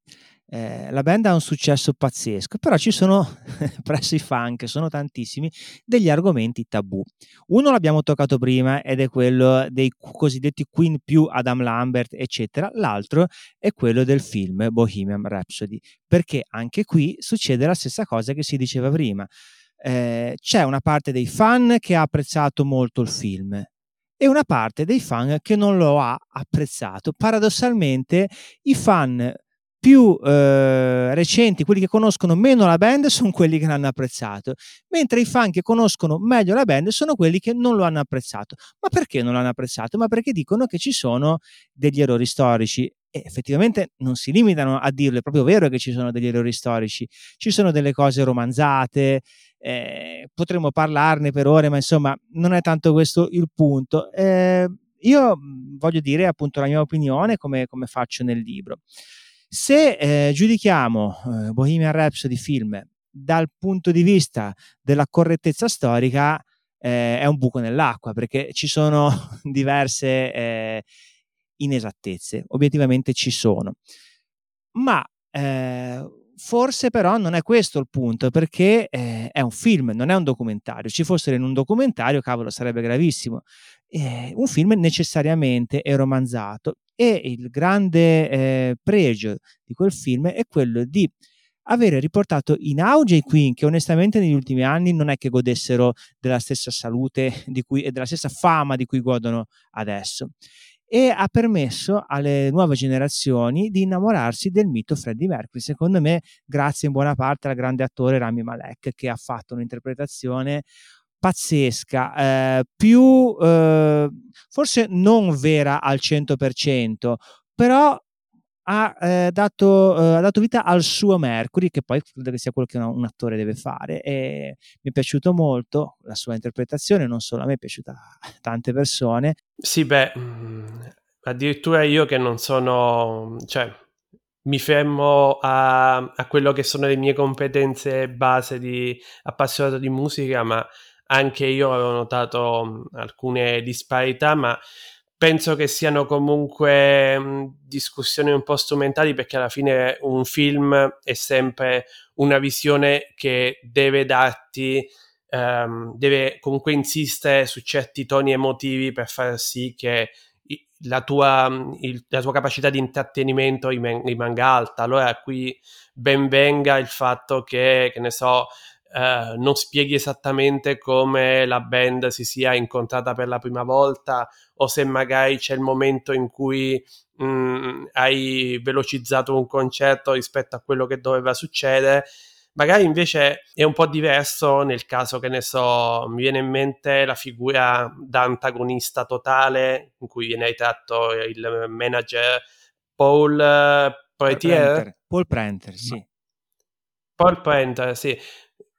eh, la band ha un successo pazzesco, però ci sono presso i fan, che sono tantissimi, degli argomenti tabù. Uno l'abbiamo toccato prima ed è quello dei cosiddetti Queen più Adam Lambert, eccetera. L'altro è quello del film Bohemian Rhapsody, perché anche qui succede la stessa cosa che si diceva prima. Eh, c'è una parte dei fan che ha apprezzato molto il film, e una parte dei fan che non lo ha apprezzato. Paradossalmente, i fan più eh, recenti, quelli che conoscono meno la band, sono quelli che l'hanno apprezzato, mentre i fan che conoscono meglio la band sono quelli che non lo hanno apprezzato. Ma perché non l'hanno apprezzato? Ma perché dicono che ci sono degli errori storici. E effettivamente non si limitano a dirlo, è proprio vero che ci sono degli errori storici, ci sono delle cose romanzate, eh, potremmo parlarne per ore, ma insomma non è tanto questo il punto. Eh, io voglio dire appunto la mia opinione come, come faccio nel libro. Se eh, giudichiamo eh, Bohemian Rhapsody film dal punto di vista della correttezza storica, eh, è un buco nell'acqua perché ci sono diverse eh, inesattezze, obiettivamente ci sono. Ma eh, forse però non è questo il punto, perché eh, è un film, non è un documentario. Ci fossero in un documentario, cavolo, sarebbe gravissimo. Eh, un film necessariamente è romanzato e il grande eh, pregio di quel film è quello di avere riportato in auge i Queen che onestamente negli ultimi anni non è che godessero della stessa salute cui, e della stessa fama di cui godono adesso. E ha permesso alle nuove generazioni di innamorarsi del mito Freddie Mercury, secondo me grazie in buona parte al grande attore Rami Malek che ha fatto un'interpretazione pazzesca, eh, più eh, forse non vera al 100%, però ha, eh, dato, eh, ha, dato, vita al suo Mercury, che poi credo che sia quello che un, un, attore deve fare. E mi è piaciuto molto la sua interpretazione, non solo a me, è piaciuta a tante persone. Sì, beh, mm, addirittura io che non sono, cioè, mi fermo a, a quello che sono le mie competenze base di appassionato di musica, ma anche io avevo notato mm, alcune disparità, ma penso che siano comunque mm, discussioni un po' strumentali perché alla fine un film è sempre una visione che deve darti, um, deve comunque insistere su certi toni emotivi per far sì che la tua, mm, il, la tua capacità di intrattenimento rimanga alta. Allora qui ben venga il fatto che, che ne so, eh, non spieghi esattamente come la band si sia incontrata per la prima volta o se magari c'è il momento in cui mh, mm, hai velocizzato un concerto rispetto a quello che doveva succedere. Magari invece è un po' diverso nel caso che ne so, mi viene in mente la figura da antagonista totale in cui viene ritratto il manager Paul uh, Poitier? Paul Prenter, sì. Paul Prenter, sì.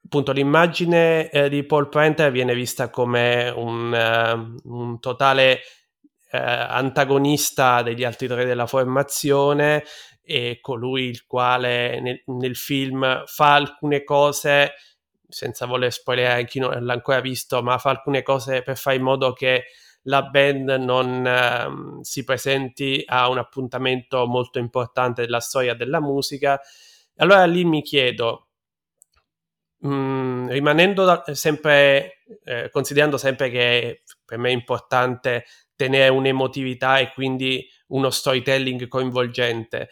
Appunto, l'immagine eh, di Paul Prenter viene vista come un, uh, un totale uh, antagonista degli altri tre della formazione e colui il quale nel, nel film fa alcune cose senza voler spoilerare chi non l'ha ancora visto, ma fa alcune cose per fare in modo che la band non uh, si presenti a un appuntamento molto importante della storia della musica. Allora lì mi chiedo, mm, rimanendo da, sempre, eh, considerando sempre che per me è importante tenere un'emotività e quindi uno storytelling coinvolgente,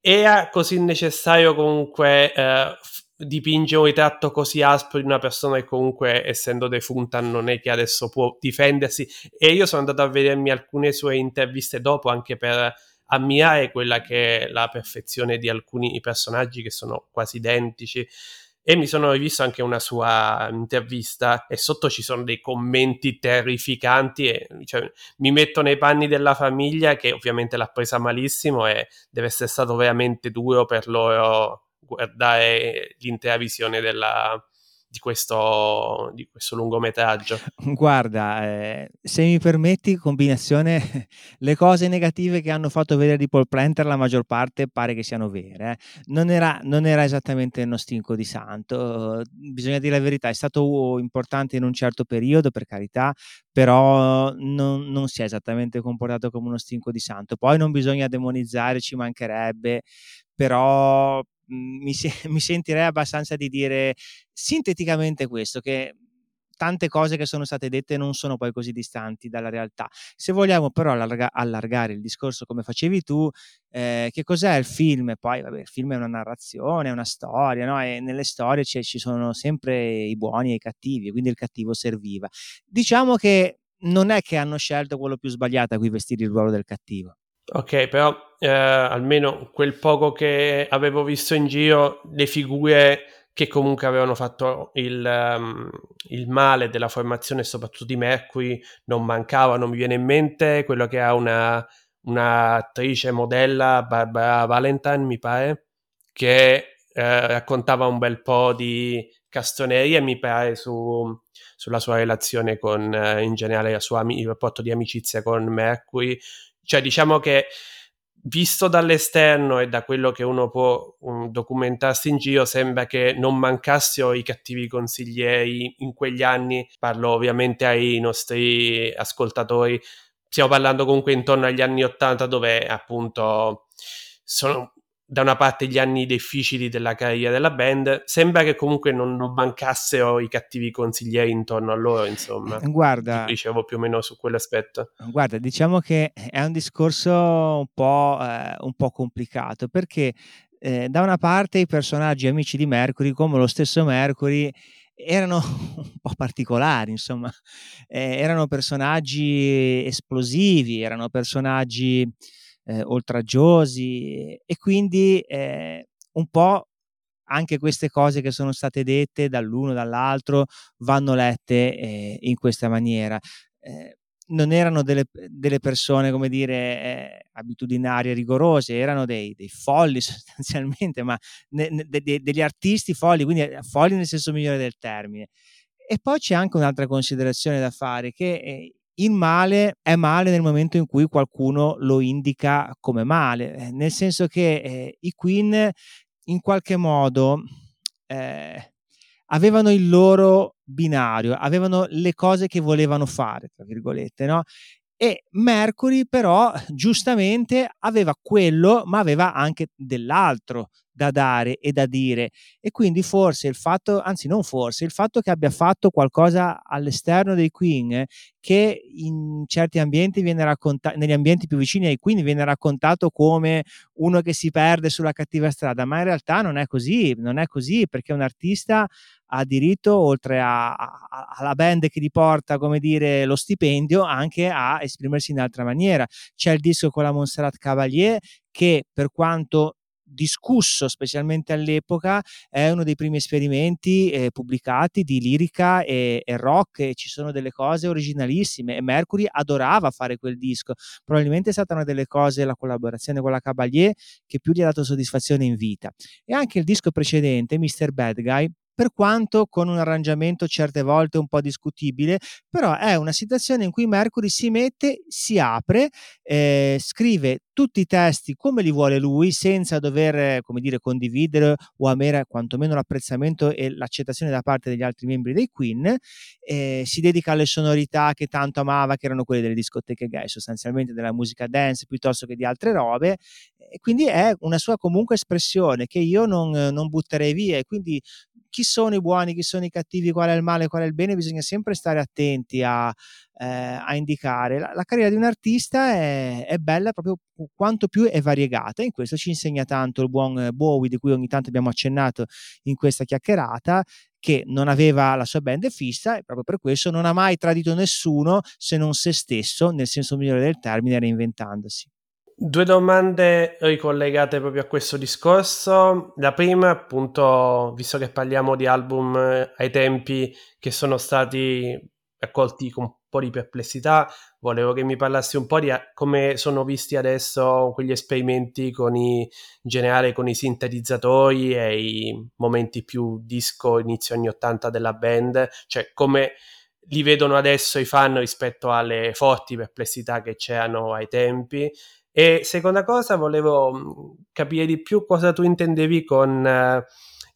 era così necessario comunque eh, dipinge un ritratto così aspro di una persona che comunque essendo defunta non è che adesso può difendersi. E io sono andato a vedermi alcune sue interviste dopo anche per ammirare quella che è la perfezione di alcuni personaggi che sono quasi identici e mi sono rivisto anche una sua intervista e sotto ci sono dei commenti terrificanti e cioè, mi metto nei panni della famiglia che ovviamente l'ha presa malissimo e deve essere stato veramente duro per loro guardare l'intera visione della, di questo, di questo, lungometraggio? Guarda, eh, se mi permetti, combinazione, le cose negative che hanno fatto vedere di Paul Prenter, la maggior parte pare che siano vere. Eh. Non, era, non, era, esattamente uno stinco di santo, bisogna dire la verità, è stato importante in un certo periodo, per carità, però non, non si è esattamente comportato come uno stinco di santo. Poi non bisogna demonizzare, ci mancherebbe, però mi, mi sentirei abbastanza di dire sinteticamente questo, che tante cose che sono state dette non sono poi così distanti dalla realtà. Se vogliamo però allarga- allargare il discorso come facevi tu, eh, che cos'è il film? Poi, vabbè, il film è una narrazione, è una storia, no? E nelle storie c- ci sono sempre i buoni e i cattivi, quindi il cattivo serviva. Diciamo che non è che hanno scelto quello più sbagliato a cui vestire il ruolo del cattivo. Ok, però eh, almeno quel poco che avevo visto in giro, le figure che comunque avevano fatto il, um, il male della formazione, soprattutto di Mercury, non mancavano. Mi viene in mente quello che ha una, un'attrice modella, Barbara Valentine, mi pare, che eh, raccontava un bel po' di castoneria, mi pare, su, sulla sua relazione con, eh, in generale, suo, il rapporto di amicizia con Mercury cioè, diciamo che visto dall'esterno e da quello che uno può um, documentarsi in giro, sembra che non mancassero i cattivi consiglieri in quegli anni. Parlo ovviamente ai nostri ascoltatori. Stiamo parlando comunque intorno agli anni Ottanta, dove appunto sono da una parte gli anni difficili della carriera della band, sembra che comunque non, non mancassero i cattivi consiglieri intorno a loro, insomma. Guarda, dicevo più o meno su quell'aspetto. Guarda, diciamo che è un discorso un po', eh, un po complicato perché eh, da una parte i personaggi amici di Mercury, come lo stesso Mercury, erano un po' particolari, insomma, eh, erano personaggi esplosivi, erano personaggi eh, oltraggiosi e quindi eh, un po' anche queste cose che sono state dette dall'uno dall'altro vanno lette eh, in questa maniera. Eh, non erano delle, delle, persone, come dire, eh, abitudinarie, rigorose, erano dei, dei folli sostanzialmente, ma ne, ne, de, degli artisti folli, quindi eh, folli nel senso migliore del termine. E poi c'è anche un'altra considerazione da fare, che eh, il male è male nel momento in cui qualcuno lo indica come male, eh, nel senso che eh, i Queen in qualche modo eh, avevano il loro binario, avevano le cose che volevano fare, tra virgolette, no? E Mercury però giustamente aveva quello, ma aveva anche dell'altro da dare e da dire. E quindi forse il fatto, anzi non forse, il fatto che abbia fatto qualcosa all'esterno dei Queen che in certi ambienti viene raccontato, negli ambienti più vicini ai Queen viene raccontato come uno che si perde sulla cattiva strada, ma in realtà non è così, non è così perché un artista ha diritto, oltre a, a, alla band che gli porta, come dire, lo stipendio, anche a esprimersi in altra maniera. C'è il disco con la Montserrat Cavalier che per quanto discusso specialmente all'epoca, è uno dei primi esperimenti eh, pubblicati di lirica e, e, rock e ci sono delle cose originalissime e Mercury adorava fare quel disco, probabilmente è stata una delle cose, la collaborazione con la Cavalier, che più gli ha dato soddisfazione in vita. E anche il disco precedente, Mr. Bad Guy, per quanto con un arrangiamento certe volte un po' discutibile, però è una situazione in cui Mercury si mette, si apre, eh, scrive tutti i testi come li vuole lui, senza dover, come dire, condividere o avere quantomeno l'apprezzamento e l'accettazione da parte degli altri membri dei Queen, eh, si dedica alle sonorità che tanto amava, che erano quelle delle discoteche gay, sostanzialmente della musica dance piuttosto che di altre robe, e quindi è una sua comunque espressione che io non, non butterei via, e quindi chi sono i buoni, chi sono i cattivi, qual è il male, qual è il bene, bisogna sempre stare attenti a, eh, a indicare. La, la, carriera di un artista è, è, bella proprio quanto più è variegata, in questo ci insegna tanto il buon Bowie, di cui ogni tanto abbiamo accennato in questa chiacchierata, che non aveva la sua band fissa e proprio per questo non ha mai tradito nessuno se non se stesso, nel senso migliore del termine, reinventandosi. Due domande ricollegate proprio a questo discorso. La prima, appunto, visto che parliamo di album eh, ai tempi che sono stati accolti con un po' di perplessità, volevo che mi parlassi un po' di come sono visti adesso quegli esperimenti con i, in generale con i sintetizzatori e i momenti più disco inizio anni 80 della band, cioè come li vedono adesso i fan rispetto alle forti perplessità che c'erano ai tempi e seconda cosa, volevo mm, capire di più cosa tu intendevi con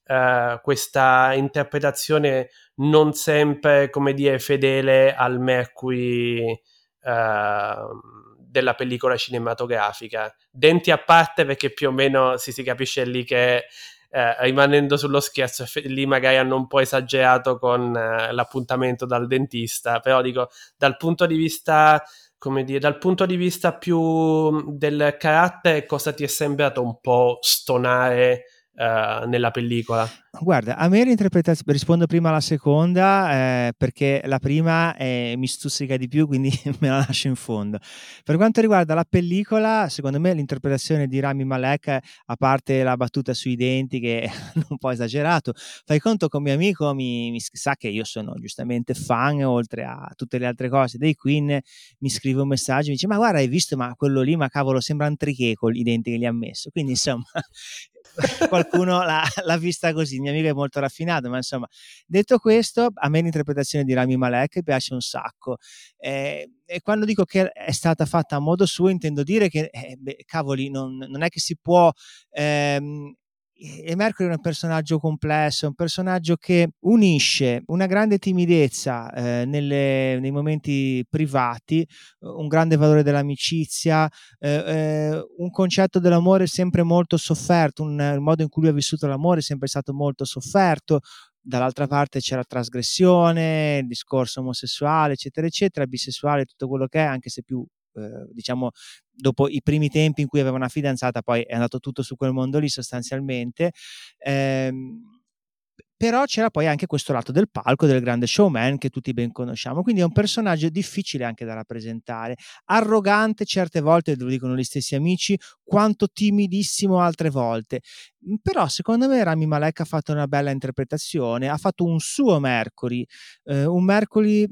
uh, questa interpretazione non sempre, come dire, fedele al Mercury uh, della pellicola cinematografica. Denti a parte perché più o meno si, si capisce lì che eh, rimanendo sullo scherzo, lì magari hanno un po' esagerato con eh, l'appuntamento dal dentista, però dico, dal punto di vista come dire, dal punto di vista più del carattere, cosa ti è sembrato un po' stonare uh, nella pellicola? Guarda, a me l'interpretazione, rispondo prima alla seconda eh, perché la prima eh, mi stuzzica di più, quindi me la lascio in fondo. Per quanto riguarda la pellicola, secondo me l'interpretazione di Rami Malek, a parte la battuta sui denti che è un po' esagerato, fai conto con mio amico mi, mi, sa che io sono giustamente fan, oltre a tutte le altre cose dei Queen, mi scrive un messaggio, mi dice ma guarda hai visto ma quello lì, ma cavolo sembra un triché con i denti che gli ha messo, quindi insomma qualcuno l'ha, l'ha, vista così. Il mio amico è molto raffinato, ma insomma, detto questo, a me l'interpretazione di Rami Malek piace un sacco. Eh, e quando dico che è stata fatta a modo suo, intendo dire che, eh, beh, cavoli, non, non, è che si può ehm, e Mercury è un personaggio complesso, un personaggio che unisce una grande timidezza eh, nelle, nei momenti privati, un grande valore dell'amicizia, eh, eh, un concetto dell'amore sempre molto sofferto, un, il modo in cui lui ha vissuto l'amore è sempre stato molto sofferto, dall'altra parte c'è la trasgressione, il discorso omosessuale, eccetera, eccetera, bisessuale, tutto quello che è, anche se più eh, diciamo dopo i primi tempi in cui aveva una fidanzata poi è andato tutto su quel mondo lì sostanzialmente ehm, però c'era poi anche questo lato del palco del grande showman che tutti ben conosciamo quindi è un personaggio difficile anche da rappresentare arrogante certe volte lo dicono gli stessi amici quanto timidissimo altre volte però secondo me Rami Malek ha fatto una bella interpretazione ha fatto un suo Mercury eh, un Mercury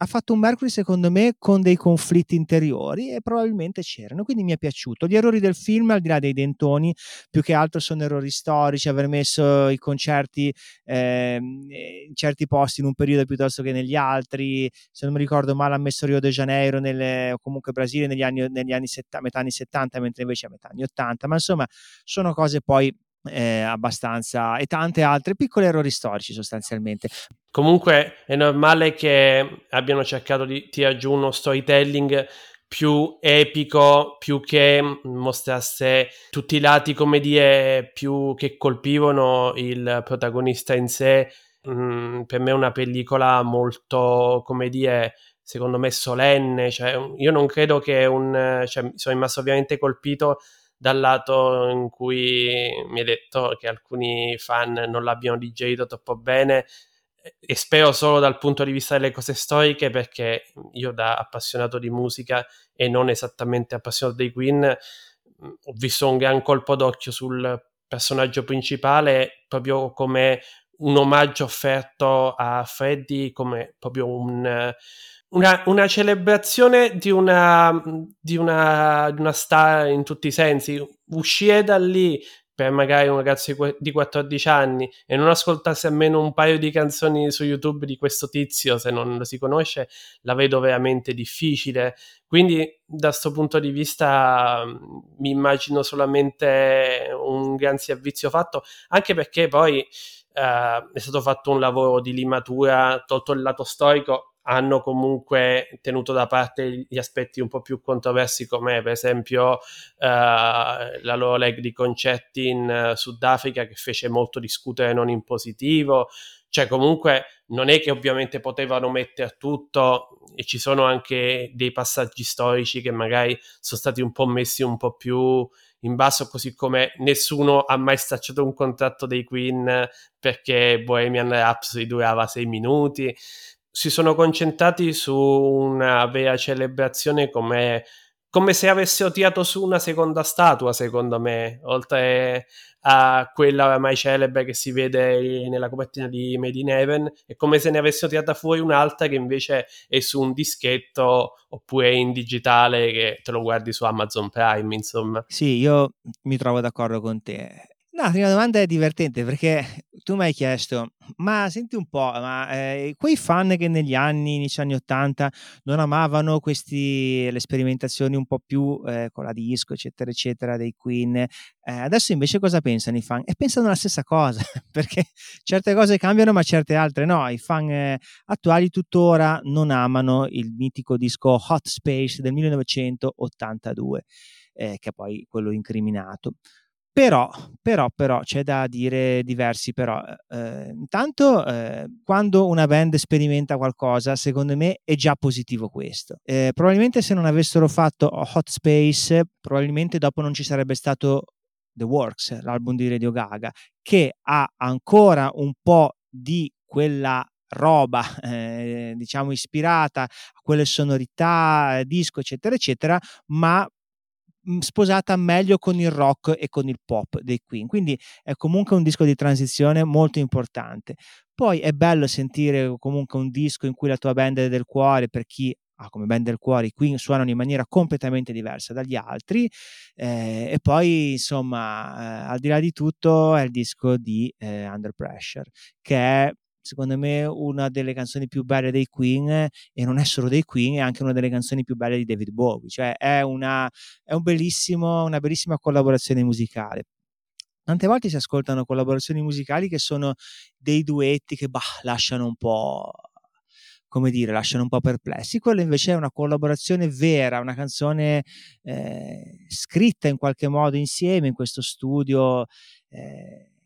ha fatto un Mercury secondo me con dei conflitti interiori e probabilmente c'erano, quindi mi è piaciuto. Gli errori del film, al di là dei dentoni, più che altro sono errori storici, aver messo i concerti eh, in certi posti in un periodo piuttosto che negli altri, se non mi ricordo male ha messo Rio de Janeiro nelle, o comunque Brasile negli anni, negli anni setta, metà anni 70, mentre invece a metà anni 80, ma insomma sono cose poi eh, abbastanza e tante altre piccoli errori storici sostanzialmente. Comunque è normale che abbiano cercato di tirare giù uno storytelling più epico, più che mostrasse tutti i lati, come dire, più che colpivano il protagonista in sé. Mm, per me è una pellicola molto, come dire, secondo me solenne. Cioè, io non credo che un... Cioè, sono rimasto ovviamente colpito dal lato in cui mi hai detto che alcuni fan non l'abbiano digerito troppo bene e spero solo dal punto di vista delle cose storiche perché io da appassionato di musica e non esattamente appassionato dei Queen ho visto un gran colpo d'occhio sul personaggio principale proprio come un omaggio offerto a Freddy come proprio un, una, una, celebrazione di una, di, una, di una star in tutti i sensi. Uscire da lì per magari un ragazzo di 14 anni e non ascoltarsi almeno un paio di canzoni su YouTube di questo tizio, se non lo si conosce, la vedo veramente difficile. Quindi, da questo punto di vista, mi immagino solamente un gran servizio fatto, anche perché poi eh, è stato fatto un lavoro di limatura, tolto il lato storico, hanno comunque tenuto da parte gli aspetti un po' più controversi come per esempio eh, la loro leg di concetti in uh, Sudafrica che fece molto discutere non in positivo cioè comunque non è che ovviamente potevano mettere tutto e ci sono anche dei passaggi storici che magari sono stati un po' messi un po' più in basso, così come nessuno ha mai stacciato un contratto dei Queen perché Bohemian Rhapsody durava sei minuti. Si sono concentrati su una vera celebrazione come, come se avessero tirato su una seconda statua, secondo me, oltre a quella ormai celebre che si vede nella copertina di Made in Heaven, è come se ne avessero tirata fuori un'altra che invece è su un dischetto oppure in digitale che te lo guardi su Amazon Prime, insomma. Sì, io mi trovo d'accordo con te. No, la prima domanda è divertente perché tu mi hai chiesto, ma senti un po', ma eh, quei fan che negli anni, inizio anni 80, non amavano questi, le sperimentazioni un po' più eh, con la disco, eccetera, eccetera, dei Queen, eh, adesso invece cosa pensano i fan? E pensano la stessa cosa, perché certe cose cambiano, ma certe altre no. I fan eh, attuali tuttora non amano il mitico disco Hot Space del 1982, eh, che è poi quello incriminato. Però, però, però, c'è da dire diversi però. Eh, intanto, eh, quando una band sperimenta qualcosa, secondo me è già positivo questo. Eh, probabilmente se non avessero fatto Hot Space, probabilmente dopo non ci sarebbe stato The Works, l'album di Radio Gaga, che ha ancora un po' di quella roba, eh, diciamo, ispirata a quelle sonorità, disco, eccetera, eccetera, ma sposata meglio con il rock e con il pop dei Queen. Quindi è comunque un disco di transizione molto importante. Poi è bello sentire comunque un disco in cui la tua band è del cuore, per chi ha come band del cuore, i Queen suonano in maniera completamente diversa dagli altri. Eh, e poi, insomma, eh, al di là di tutto, è il disco di eh, Under Pressure, che è secondo me una delle canzoni più belle dei Queen e non è solo dei Queen, è anche una delle canzoni più belle di David Bowie, cioè è una, è un una bellissima collaborazione musicale. Tante volte si ascoltano collaborazioni musicali che sono dei duetti che bah, lasciano un po' come dire, lasciano un po' perplessi. Quello invece è una collaborazione vera, una canzone eh, scritta in qualche modo insieme in questo studio. Eh,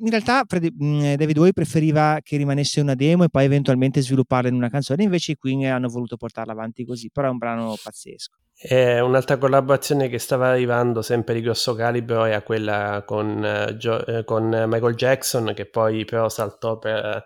in realtà mm, David Bowie preferiva che rimanesse una demo e poi eventualmente svilupparla in una canzone, invece i Queen hanno voluto portarla avanti così, però è un brano pazzesco. E un'altra collaborazione che stava arrivando sempre di grosso calibro era quella con, uh, con Michael Jackson, che poi però saltò per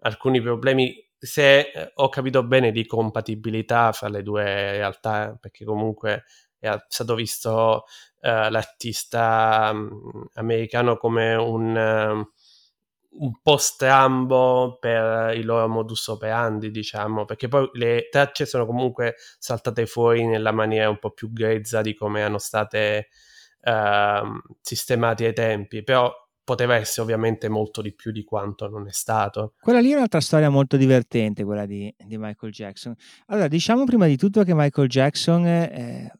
alcuni problemi, se eh, ho capito bene, di compatibilità fra le due realtà, perché comunque è stato visto uh, l'artista um, americano come un, uh, un po' strambo per il loro modus operandi, diciamo, perché poi le tracce sono comunque saltate fuori nella maniera un po' più grezza di come hanno state uh, sistemati ai tempi, però poteva essere ovviamente molto di più di quanto non è stato. Quella lì è un'altra storia molto divertente, quella di, di Michael Jackson. Allora, diciamo prima di tutto che Michael Jackson eh,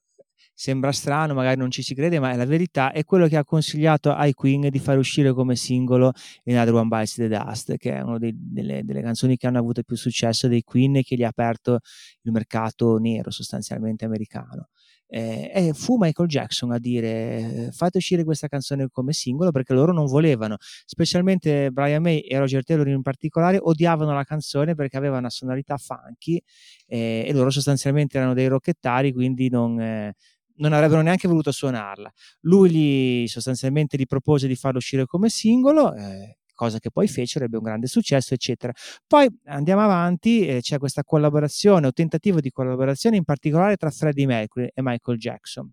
sembra strano, magari non ci si crede, ma è la verità, è quello che ha consigliato ai Queen di fare uscire come singolo Another One Bites the Dust, che è una delle, delle, canzoni che hanno avuto più successo dei Queen e che gli ha aperto il mercato nero sostanzialmente americano. Eh, e fu Michael Jackson a dire fate uscire questa canzone come singolo perché loro non volevano, specialmente Brian May e Roger Taylor in particolare odiavano la canzone perché aveva una sonorità funky eh, e loro sostanzialmente erano dei rocchettari quindi non, eh, non avrebbero neanche voluto suonarla. Lui gli, sostanzialmente gli propose di farlo uscire come singolo, eh, cosa che poi fecero, ebbe un grande successo, eccetera. Poi andiamo avanti, eh, c'è questa collaborazione o tentativo di collaborazione in particolare tra Freddie Mercury e Michael Jackson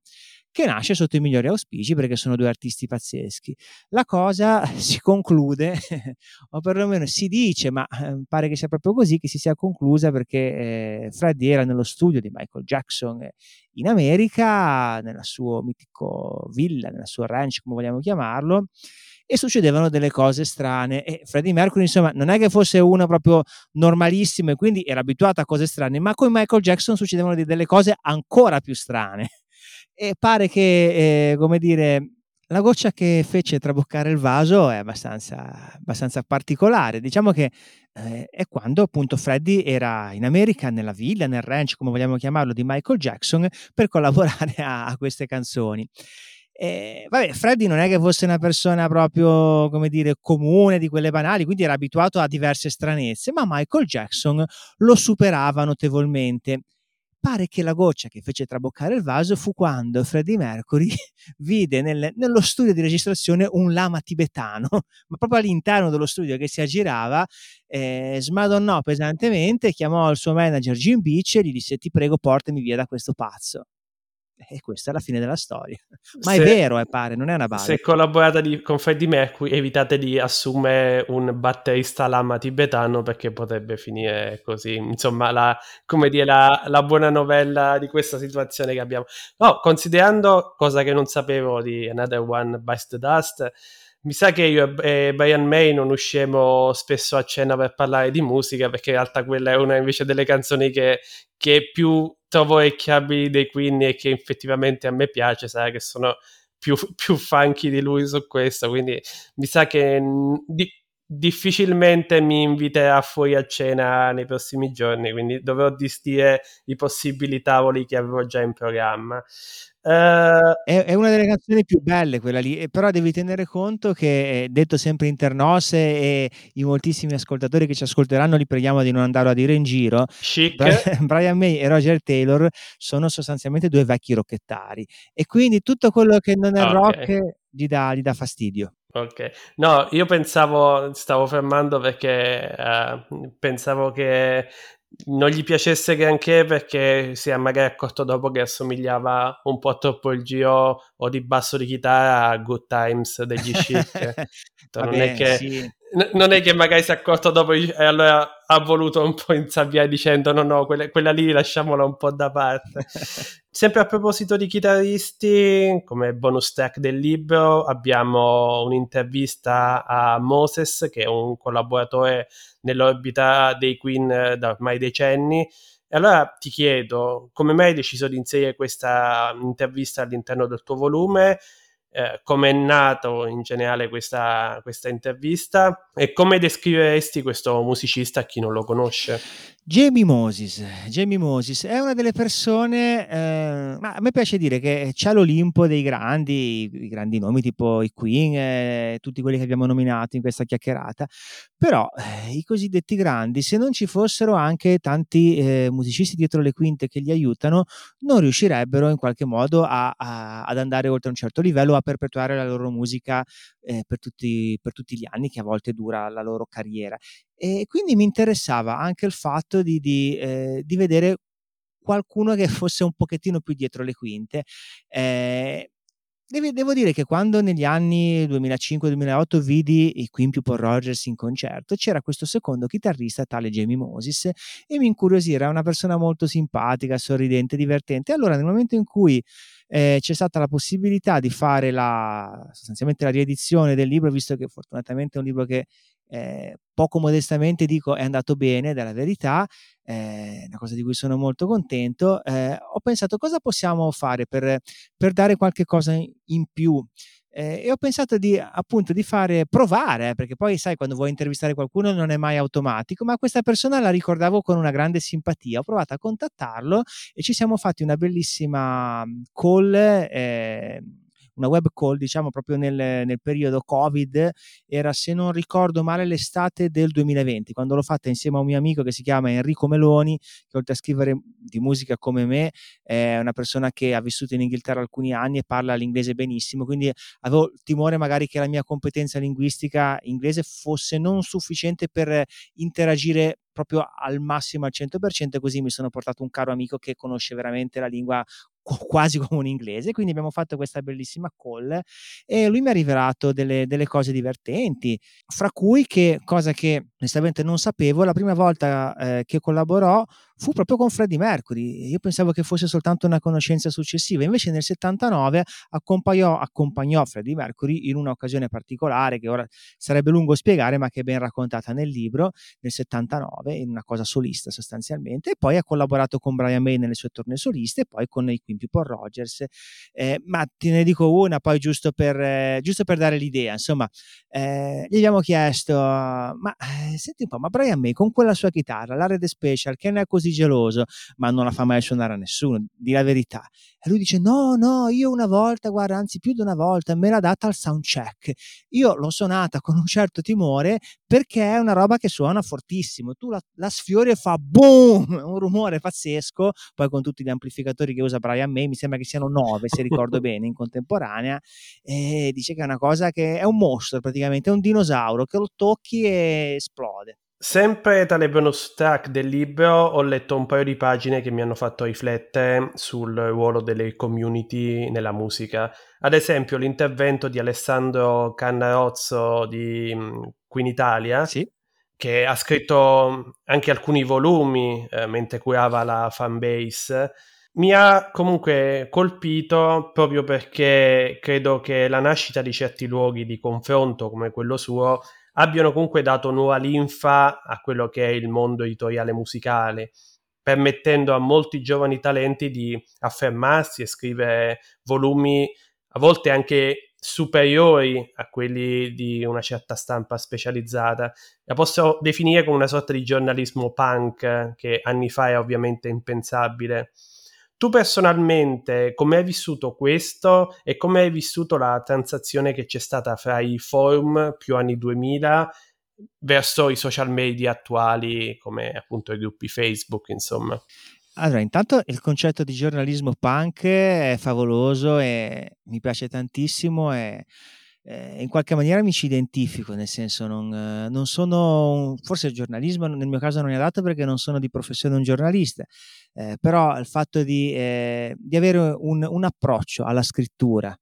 che nasce sotto i migliori auspici perché sono due artisti pazzeschi. La cosa si conclude, o perlomeno si dice, ma eh, pare che sia proprio così, che si sia conclusa perché eh, Freddy era nello studio di Michael Jackson in America, nella sua mitico villa, nella sua ranch, come vogliamo chiamarlo, e succedevano delle cose strane e Freddie Mercury insomma non è che fosse uno proprio normalissimo e quindi era abituato a cose strane ma con Michael Jackson succedevano delle cose ancora più strane e pare che eh, come dire la goccia che fece traboccare il vaso è abbastanza, abbastanza particolare. Diciamo che eh, è quando appunto Freddy era in America, nella villa, nel ranch, come vogliamo chiamarlo, di Michael Jackson, per collaborare a, a queste canzoni. E, vabbè, Freddy non è che fosse una persona proprio, come dire, comune di quelle banali, quindi era abituato a diverse stranezze, ma Michael Jackson lo superava notevolmente. Pare che la goccia che fece traboccare il vaso fu quando Freddie Mercury vide nel, nello studio di registrazione un lama tibetano, ma proprio all'interno dello studio che si aggirava, eh, smadonnò pesantemente, chiamò il suo manager Jim Beach e gli disse ti prego portami via da questo pazzo. E questa è la fine della storia. Ma se, è vero, eh, pare, non è una base. Se collaborate di, con Freddie Mercury, evitate di assumere un batterista lama tibetano perché potrebbe finire così. Insomma, la, come dire, la, la buona novella di questa situazione che abbiamo. No, considerando cosa che non sapevo di Another One Bites the Dust, mi sa che io e Brian May non usciamo spesso a cena per parlare di musica perché in realtà quella è una invece delle canzoni che, che più trovo orecchiabili dei Queen e che effettivamente a me piace, sai che sono più, più funky di lui su questo, quindi mi sa che di, difficilmente mi inviterà fuori a cena nei prossimi giorni, quindi dovrò distire i possibili tavoli che avevo già in programma. Uh, è, è, una delle canzoni più belle quella lì, però devi tenere conto che, detto sempre internosse e i moltissimi ascoltatori che ci ascolteranno li preghiamo di non andarlo a dire in giro, Chic. Brian May e Roger Taylor sono sostanzialmente due vecchi rocchettari e quindi tutto quello che non è okay. rock gli dà, gli dà fastidio. Ok, no, io pensavo, stavo fermando perché uh, pensavo che non gli piacesse granché perché si è magari accorto dopo che assomigliava un po' troppo il giro o di basso di chitarra a Good Times degli Chic. non, è che, sì. Non, è che, magari si è accorto dopo e allora ha voluto un po' insabbiare dicendo no no, quella, quella lì lasciamola un po' da parte. Sempre a proposito di chitarristi, come bonus track del libro, abbiamo un'intervista a Moses, che è un collaboratore nell'orbita dei Queen da ormai decenni. E allora ti chiedo, come mai hai deciso di inserire questa intervista all'interno del tuo volume? Eh, come è nato in generale questa, questa intervista e come descriveresti questo musicista a chi non lo conosce? Jamie Moses, Jamie Moses è una delle persone, eh, ma a me piace dire che c'è l'Olimpo dei grandi, i grandi nomi tipo i Queen, eh, tutti quelli che abbiamo nominato in questa chiacchierata, però eh, i cosiddetti grandi, se non ci fossero anche tanti eh, musicisti dietro le quinte che li aiutano, non riuscirebbero in qualche modo a, a, ad andare oltre un certo livello, a perpetuare la loro musica eh, per tutti, per tutti gli anni che a volte dura la loro carriera. E quindi mi interessava anche il fatto di, di, eh, di vedere qualcuno che fosse un pochettino più dietro le quinte. Eh, devo dire che quando negli anni 2005-2008 vidi i Queen Paul Rogers in concerto, c'era questo secondo chitarrista, tale Jamie Moses, e mi incuriosì, era una persona molto simpatica, sorridente, divertente. Allora, nel momento in cui eh, c'è stata la possibilità di fare la, sostanzialmente la riedizione del libro, visto che fortunatamente è un libro che eh, poco modestamente dico è andato bene, della verità, eh, una cosa di cui sono molto contento, eh, ho pensato cosa possiamo fare per, per dare qualche cosa in, più. Eh, e ho pensato di appunto di fare provare, perché poi sai quando vuoi intervistare qualcuno non è mai automatico, ma questa persona la ricordavo con una grande simpatia. Ho provato a contattarlo e ci siamo fatti una bellissima call. Eh, una web call, diciamo proprio nel, nel, periodo Covid, era se non ricordo male l'estate del 2020, quando l'ho fatta insieme a un mio amico che si chiama Enrico Meloni, che oltre a scrivere di musica come me, è una persona che ha vissuto in Inghilterra alcuni anni e parla l'inglese benissimo, quindi avevo timore magari che la mia competenza linguistica inglese fosse non sufficiente per interagire proprio al massimo al 100%, così mi sono portato un caro amico che conosce veramente la lingua quasi come un inglese, quindi abbiamo fatto questa bellissima call e lui mi ha rivelato delle, delle cose divertenti, fra cui che, cosa che onestamente non sapevo, la prima volta eh, che collaborò fu proprio con Freddie Mercury. Io pensavo che fosse soltanto una conoscenza successiva, invece nel 79 accompagnò, accompagnò Freddie Mercury in un'occasione particolare che ora sarebbe lungo spiegare, ma che è ben raccontata nel libro, nel 79, in una cosa solista sostanzialmente, e poi ha collaborato con Brian May nelle sue tournée soliste e poi con i Queen People Rogers. Eh, ma te ne dico una, poi giusto per, eh, giusto per dare l'idea, insomma, eh, gli abbiamo chiesto, ma eh, senti un po', ma Brian May con quella sua chitarra, l'Area Special, che ne è così geloso, ma non la fa mai suonare a nessuno, di la verità. E lui dice: No, no, io una volta, guarda, anzi più di una volta, me l'ha data al soundcheck. Io l'ho suonata con un certo timore perché è una roba che suona fortissimo. Tu la, la sfiori e fa boom, un rumore pazzesco. Poi con tutti gli amplificatori che usa Brian May, mi sembra che siano nove, se ricordo bene, in contemporanea. E dice che è una cosa che è un mostro praticamente, è un dinosauro che lo tocchi e esplode. Sempre tale bonus track del libro ho letto un paio di pagine che mi hanno fatto riflettere sul ruolo delle community nella musica. Ad esempio l'intervento di Alessandro Cannarozzo di mm, Qui in Italia, sì. che ha scritto anche alcuni volumi eh, mentre curava la fanbase, mi ha comunque colpito proprio perché credo che la nascita di certi luoghi di confronto come quello suo abbiano comunque dato nuova linfa a quello che è il mondo editoriale musicale, permettendo a molti giovani talenti di affermarsi e scrivere volumi a volte anche superiori a quelli di una certa stampa specializzata. La posso definire come una sorta di giornalismo punk che anni fa è ovviamente impensabile. Tu personalmente come hai vissuto questo e come hai vissuto la transazione che c'è stata fra i forum più anni 2000 verso i social media attuali come appunto i gruppi Facebook, insomma? Allora, intanto il concetto di giornalismo punk è favoloso e mi piace tantissimo e eh, in qualche maniera mi ci identifico, nel senso non, eh, non sono, un, forse il giornalismo nel mio caso non è adatto perché non sono di professione un giornalista, eh, però il fatto di, eh, di avere un, un, approccio alla scrittura,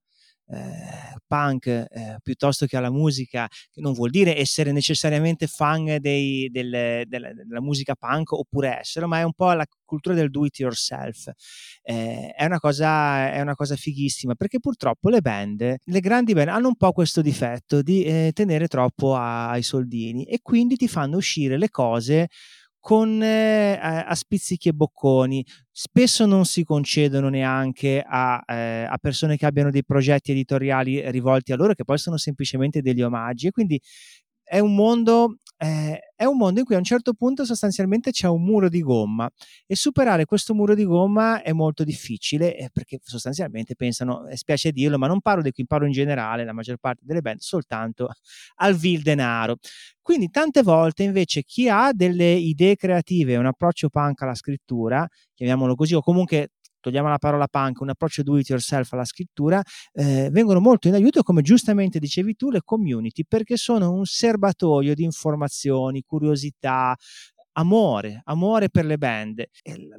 eh, punk eh, piuttosto che alla musica, che non vuol dire essere necessariamente fan dei, del, del, della musica punk oppure essere, ma è un po' la cultura del do it yourself. Eh, è, una cosa, è una cosa fighissima perché purtroppo le band, le grandi band hanno un po' questo difetto di eh, tenere troppo a, ai soldini e quindi ti fanno uscire le cose con eh, a spizzichi e bocconi. Spesso non si concedono neanche a, eh, a, persone che abbiano dei progetti editoriali rivolti a loro, che poi sono semplicemente degli omaggi. E quindi è un mondo eh, è un mondo in cui a un certo punto sostanzialmente c'è un muro di gomma e superare questo muro di gomma è molto difficile eh, perché sostanzialmente pensano, e spiace dirlo, ma non parlo di qui, parlo in generale, la maggior parte delle band, soltanto al vil denaro. Quindi tante volte invece chi ha delle idee creative un approccio punk alla scrittura, chiamiamolo così, o comunque togliamo la parola punk, un approccio do it yourself alla scrittura, eh, vengono molto in aiuto, come giustamente dicevi tu, le community, perché sono un serbatoio di informazioni, curiosità, amore, amore per le band.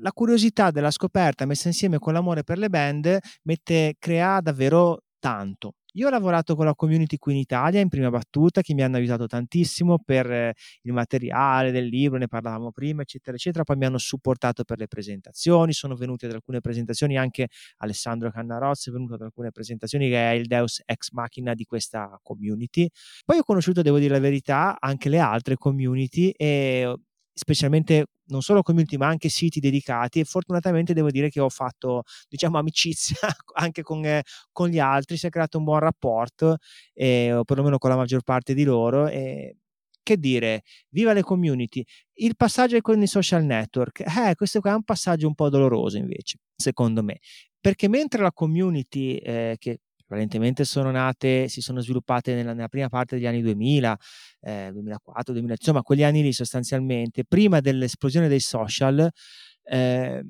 La curiosità della scoperta messa insieme con l'amore per le band mette, crea davvero tanto. Io ho lavorato con la community qui in Italia in prima battuta, che mi hanno aiutato tantissimo per eh, il materiale del libro, ne parlavamo prima, eccetera, eccetera. Poi mi hanno supportato per le presentazioni, sono venute ad alcune presentazioni, anche Alessandro Cannarozzi è venuto ad alcune presentazioni, che è il Deus ex machina di questa community. Poi ho conosciuto, devo dire la verità, anche le altre community e specialmente non solo community ma anche siti dedicati e fortunatamente devo dire che ho fatto diciamo amicizia anche con, eh, con gli altri, si è creato un buon rapporto eh, o perlomeno con la maggior parte di loro e che dire, viva le community. Il passaggio con i social network, eh, questo qua è un passaggio un po' doloroso invece, secondo me, perché mentre la community eh, che prevalentemente sono nate, si sono sviluppate nella, nella prima parte degli anni 2000, eh, 2004, 2000, insomma quegli anni lì sostanzialmente, prima dell'esplosione dei social, eh,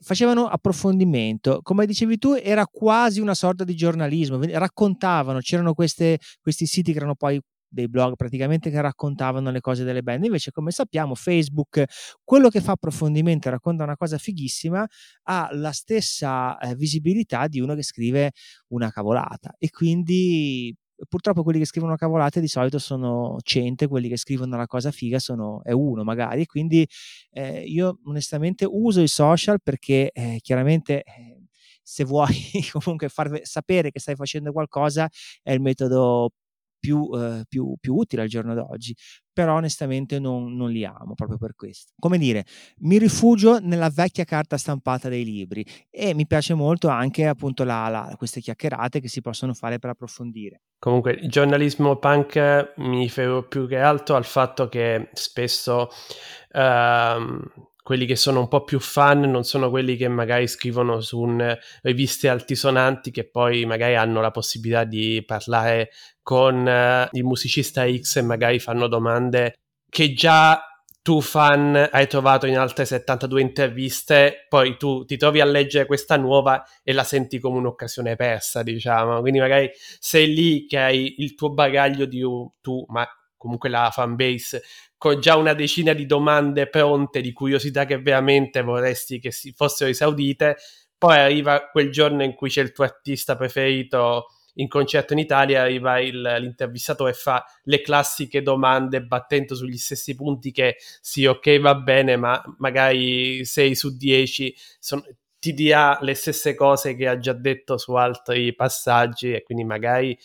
facevano approfondimento, come dicevi tu era quasi una sorta di giornalismo, raccontavano, c'erano queste, questi siti che erano poi dei blog praticamente che raccontavano le cose delle band. Invece, come sappiamo, Facebook, quello che fa approfondimento e racconta una cosa fighissima, ha la stessa eh, visibilità di uno che scrive una cavolata. E quindi purtroppo quelli che scrivono cavolate di solito sono 100, quelli che scrivono la cosa figa sono, è uno magari, quindi eh, io onestamente uso i social perché eh, chiaramente eh, se vuoi comunque far sapere che stai facendo qualcosa è il metodo più, eh, più, più, utile al giorno d'oggi, però onestamente non, non, li amo proprio per questo. Come dire, mi rifugio nella vecchia carta stampata dei libri e mi piace molto anche appunto la, la, queste chiacchierate che si possono fare per approfondire. Comunque, il giornalismo punk mi riferisco più che altro al fatto che spesso... Uh, quelli che sono un po' più fan non sono quelli che magari scrivono su un, riviste altisonanti che poi magari hanno la possibilità di parlare con uh, il musicista X e magari fanno domande che già tu fan hai trovato in altre 72 interviste, poi tu ti trovi a leggere questa nuova e la senti come un'occasione persa, diciamo. Quindi magari sei lì che hai il tuo bagaglio di tu, ma comunque la fanbase con già una decina di domande pronte di curiosità che veramente vorresti che si fossero esaudite, poi arriva quel giorno in cui c'è il tuo artista preferito in concerto in Italia, arriva il, l'intervistatore e fa le classiche domande battendo sugli stessi punti che sì, ok, va bene, ma magari 6 su 10 son, ti dirà le stesse cose che ha già detto su altri passaggi e quindi magari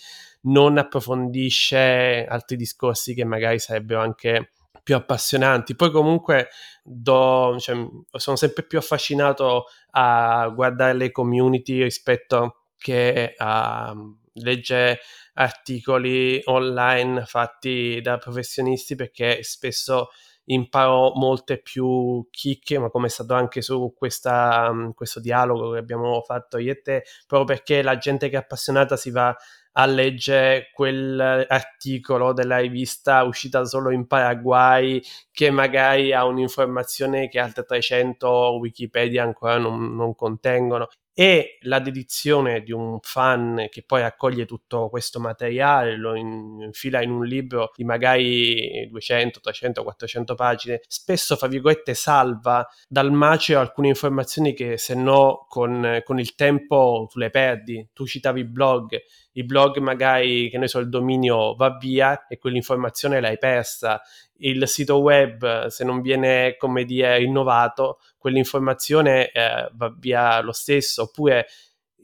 non approfondisce altri discorsi che magari sarebbero anche più appassionanti. Poi comunque do, cioè, sono sempre più affascinato a guardare le community rispetto che a leggere articoli online fatti da professionisti perché spesso imparo molte più chicche, ma come è stato anche su questa, questo dialogo che abbiamo fatto io e te, proprio perché la gente che è appassionata si va a leggere quell'articolo della rivista uscita solo in Paraguay che magari ha un'informazione che altre 300 Wikipedia ancora non, non contengono e la dedizione di un fan che poi raccoglie tutto questo materiale, lo infila in un libro di magari 200, 300, 400 pagine, spesso, fra virgolette, salva dal macero alcune informazioni che se no con, con il tempo tu le perdi. Tu citavi i blog, i blog magari, che ne so, il dominio va via e quell'informazione l'hai persa. Il sito web, se non viene, come dire, rinnovato, quell'informazione eh, va via lo stesso. Oppure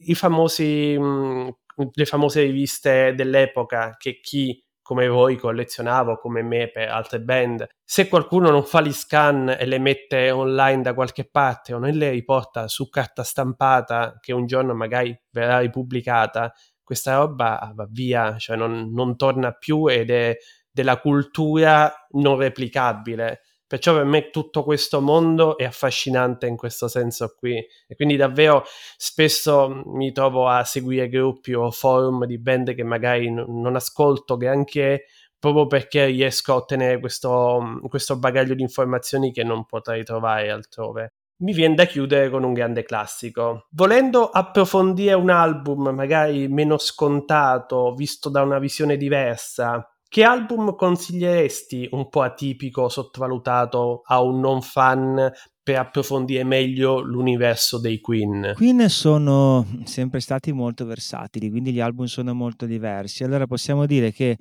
i famosi, mh, le famose riviste dell'epoca che chi come voi collezionava o come me per altre band. Se qualcuno non fa gli scan e le mette online da qualche parte o non le riporta su carta stampata che un giorno magari verrà ripubblicata, questa roba va via, cioè non, non torna più ed è della cultura non replicabile. Perciò per me tutto questo mondo è affascinante in questo senso qui e quindi davvero spesso mi trovo a seguire gruppi o forum di band che magari non ascolto granché proprio perché riesco a ottenere questo, questo bagaglio di informazioni che non potrei trovare altrove mi viene da chiudere con un grande classico. Volendo approfondire un album magari meno scontato, visto da una visione diversa, che album consiglieresti un po' atipico, sottovalutato a un non fan per approfondire meglio l'universo dei Queen? Queen sono sempre stati molto versatili, quindi gli album sono molto diversi. Allora possiamo dire che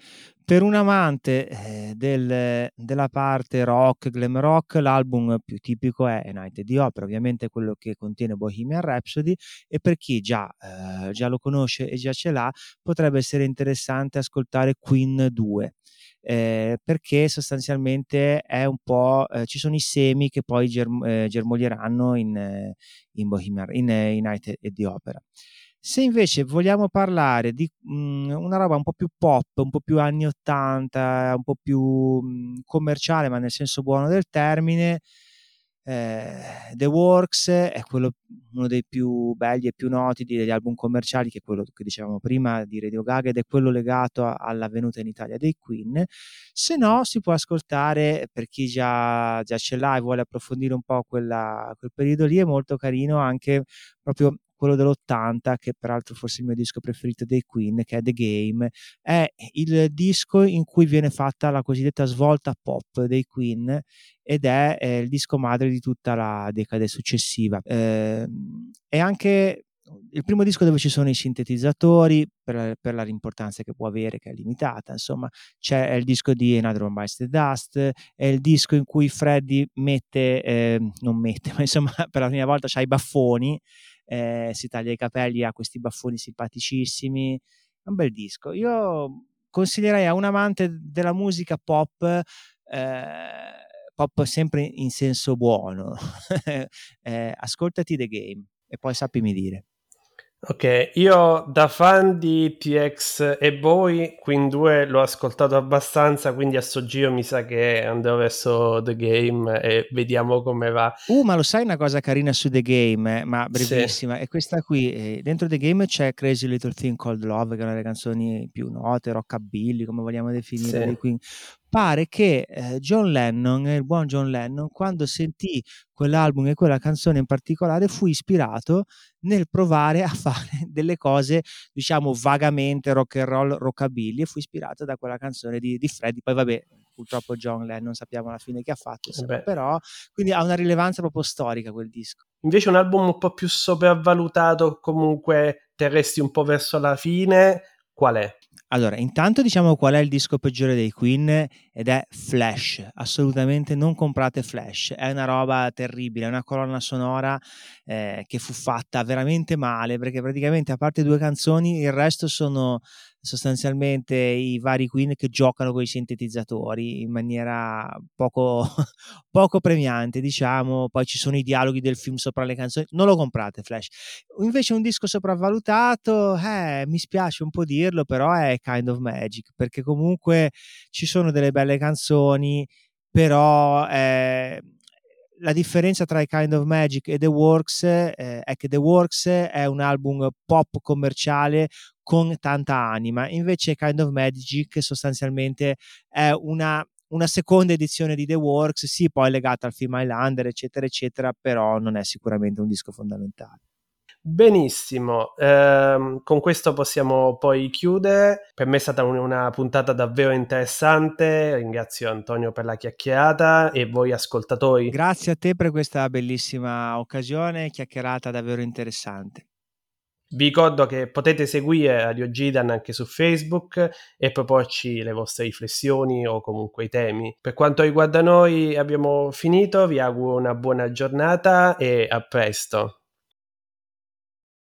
per un amante eh, del, della parte rock, glam rock, l'album più tipico è United di Opera, ovviamente quello che contiene Bohemian Rhapsody e per chi già, eh, già lo conosce e già ce l'ha potrebbe essere interessante ascoltare Queen 2 eh, perché sostanzialmente è un po', eh, ci sono i semi che poi germ- eh, germoglieranno in, eh, in, Bohemian, in United e di Opera. Se invece vogliamo parlare di mh, mm, una roba un po' più pop, un po' più anni 80, un po' più mh, mm, commerciale, ma nel senso buono del termine, eh, The Works è quello, uno dei più belli e più noti degli album commerciali, che è quello che dicevamo prima di Radio Gaga ed è quello legato a, alla in Italia dei Queen. Se no, si può ascoltare per chi già, già ce l'ha e vuole approfondire un po' quella, quel periodo lì, è molto carino anche proprio quello dell'80, che peraltro forse è il mio disco preferito dei Queen, che è The Game, è il disco in cui viene fatta la cosiddetta svolta pop dei Queen ed è, è il disco madre di tutta la decade successiva. Eh, è anche il primo disco dove ci sono i sintetizzatori per, per l'importanza che può avere, che è limitata, insomma, c'è il disco di Another One Bites the Dust, è il disco in cui Freddy mette, eh, non mette, ma insomma per la prima volta c'ha i baffoni, eh, si taglia i capelli, ha questi baffoni simpaticissimi, è un bel disco. Io consiglierei a un amante della musica pop eh, pop sempre in senso buono, eh, ascoltati The Game e poi sappimi dire. Ok, io da fan di TX e Boy, Queen 2 l'ho ascoltato abbastanza, quindi a sto giro mi sa che andrò verso The Game e vediamo come va. Uh, ma lo sai una cosa carina su The Game, ma brevissima, sì. è questa qui, eh, dentro The Game c'è Crazy Little Thing Called Love, che è una delle canzoni più note, rockabilly, come vogliamo definire, sì. Pare che eh, John Lennon, il buon John Lennon, quando sentì quell'album e quella canzone in particolare, fu ispirato nel provare a fare delle cose, diciamo, vagamente rock and roll, rockabilly, e fu ispirato da quella canzone di, di Freddy. Poi, vabbè, purtroppo John Lennon sappiamo alla fine che ha fatto, insomma, però quindi ha una rilevanza proprio storica quel disco. Invece un album un po' più sopravvalutato, comunque terresti un po' verso la fine, qual è? Allora, intanto diciamo qual è il disco peggiore dei Queen ed è Flash. Assolutamente non comprate Flash, è una roba terribile, è una colonna sonora eh, che fu fatta veramente male perché praticamente a parte due canzoni il resto sono sostanzialmente i vari Queen che giocano con i sintetizzatori in maniera poco, poco premiante, diciamo. Poi ci sono i dialoghi del film sopra le canzoni. Non lo comprate, Flash. Invece un disco sopravvalutato, eh, mi spiace un po' dirlo, però è Kind of Magic, perché comunque ci sono delle belle canzoni, però... Eh, la differenza tra i Kind of Magic e The Works eh, è che The Works è un album pop commerciale con tanta anima, invece Kind of Magic sostanzialmente è una, una seconda edizione di The Works, sì, poi legata al film Highlander, eccetera, eccetera, però non è sicuramente un disco fondamentale. Benissimo, ehm, con questo possiamo poi chiudere. Per me è stata una puntata davvero interessante. Ringrazio Antonio per la chiacchierata e voi ascoltatori. Grazie a te per questa bellissima occasione, chiacchierata davvero interessante. Vi ricordo che potete seguire Radio Gidan anche su Facebook e proporci le vostre riflessioni o comunque i temi. Per quanto riguarda noi abbiamo finito, vi auguro una buona giornata e a presto.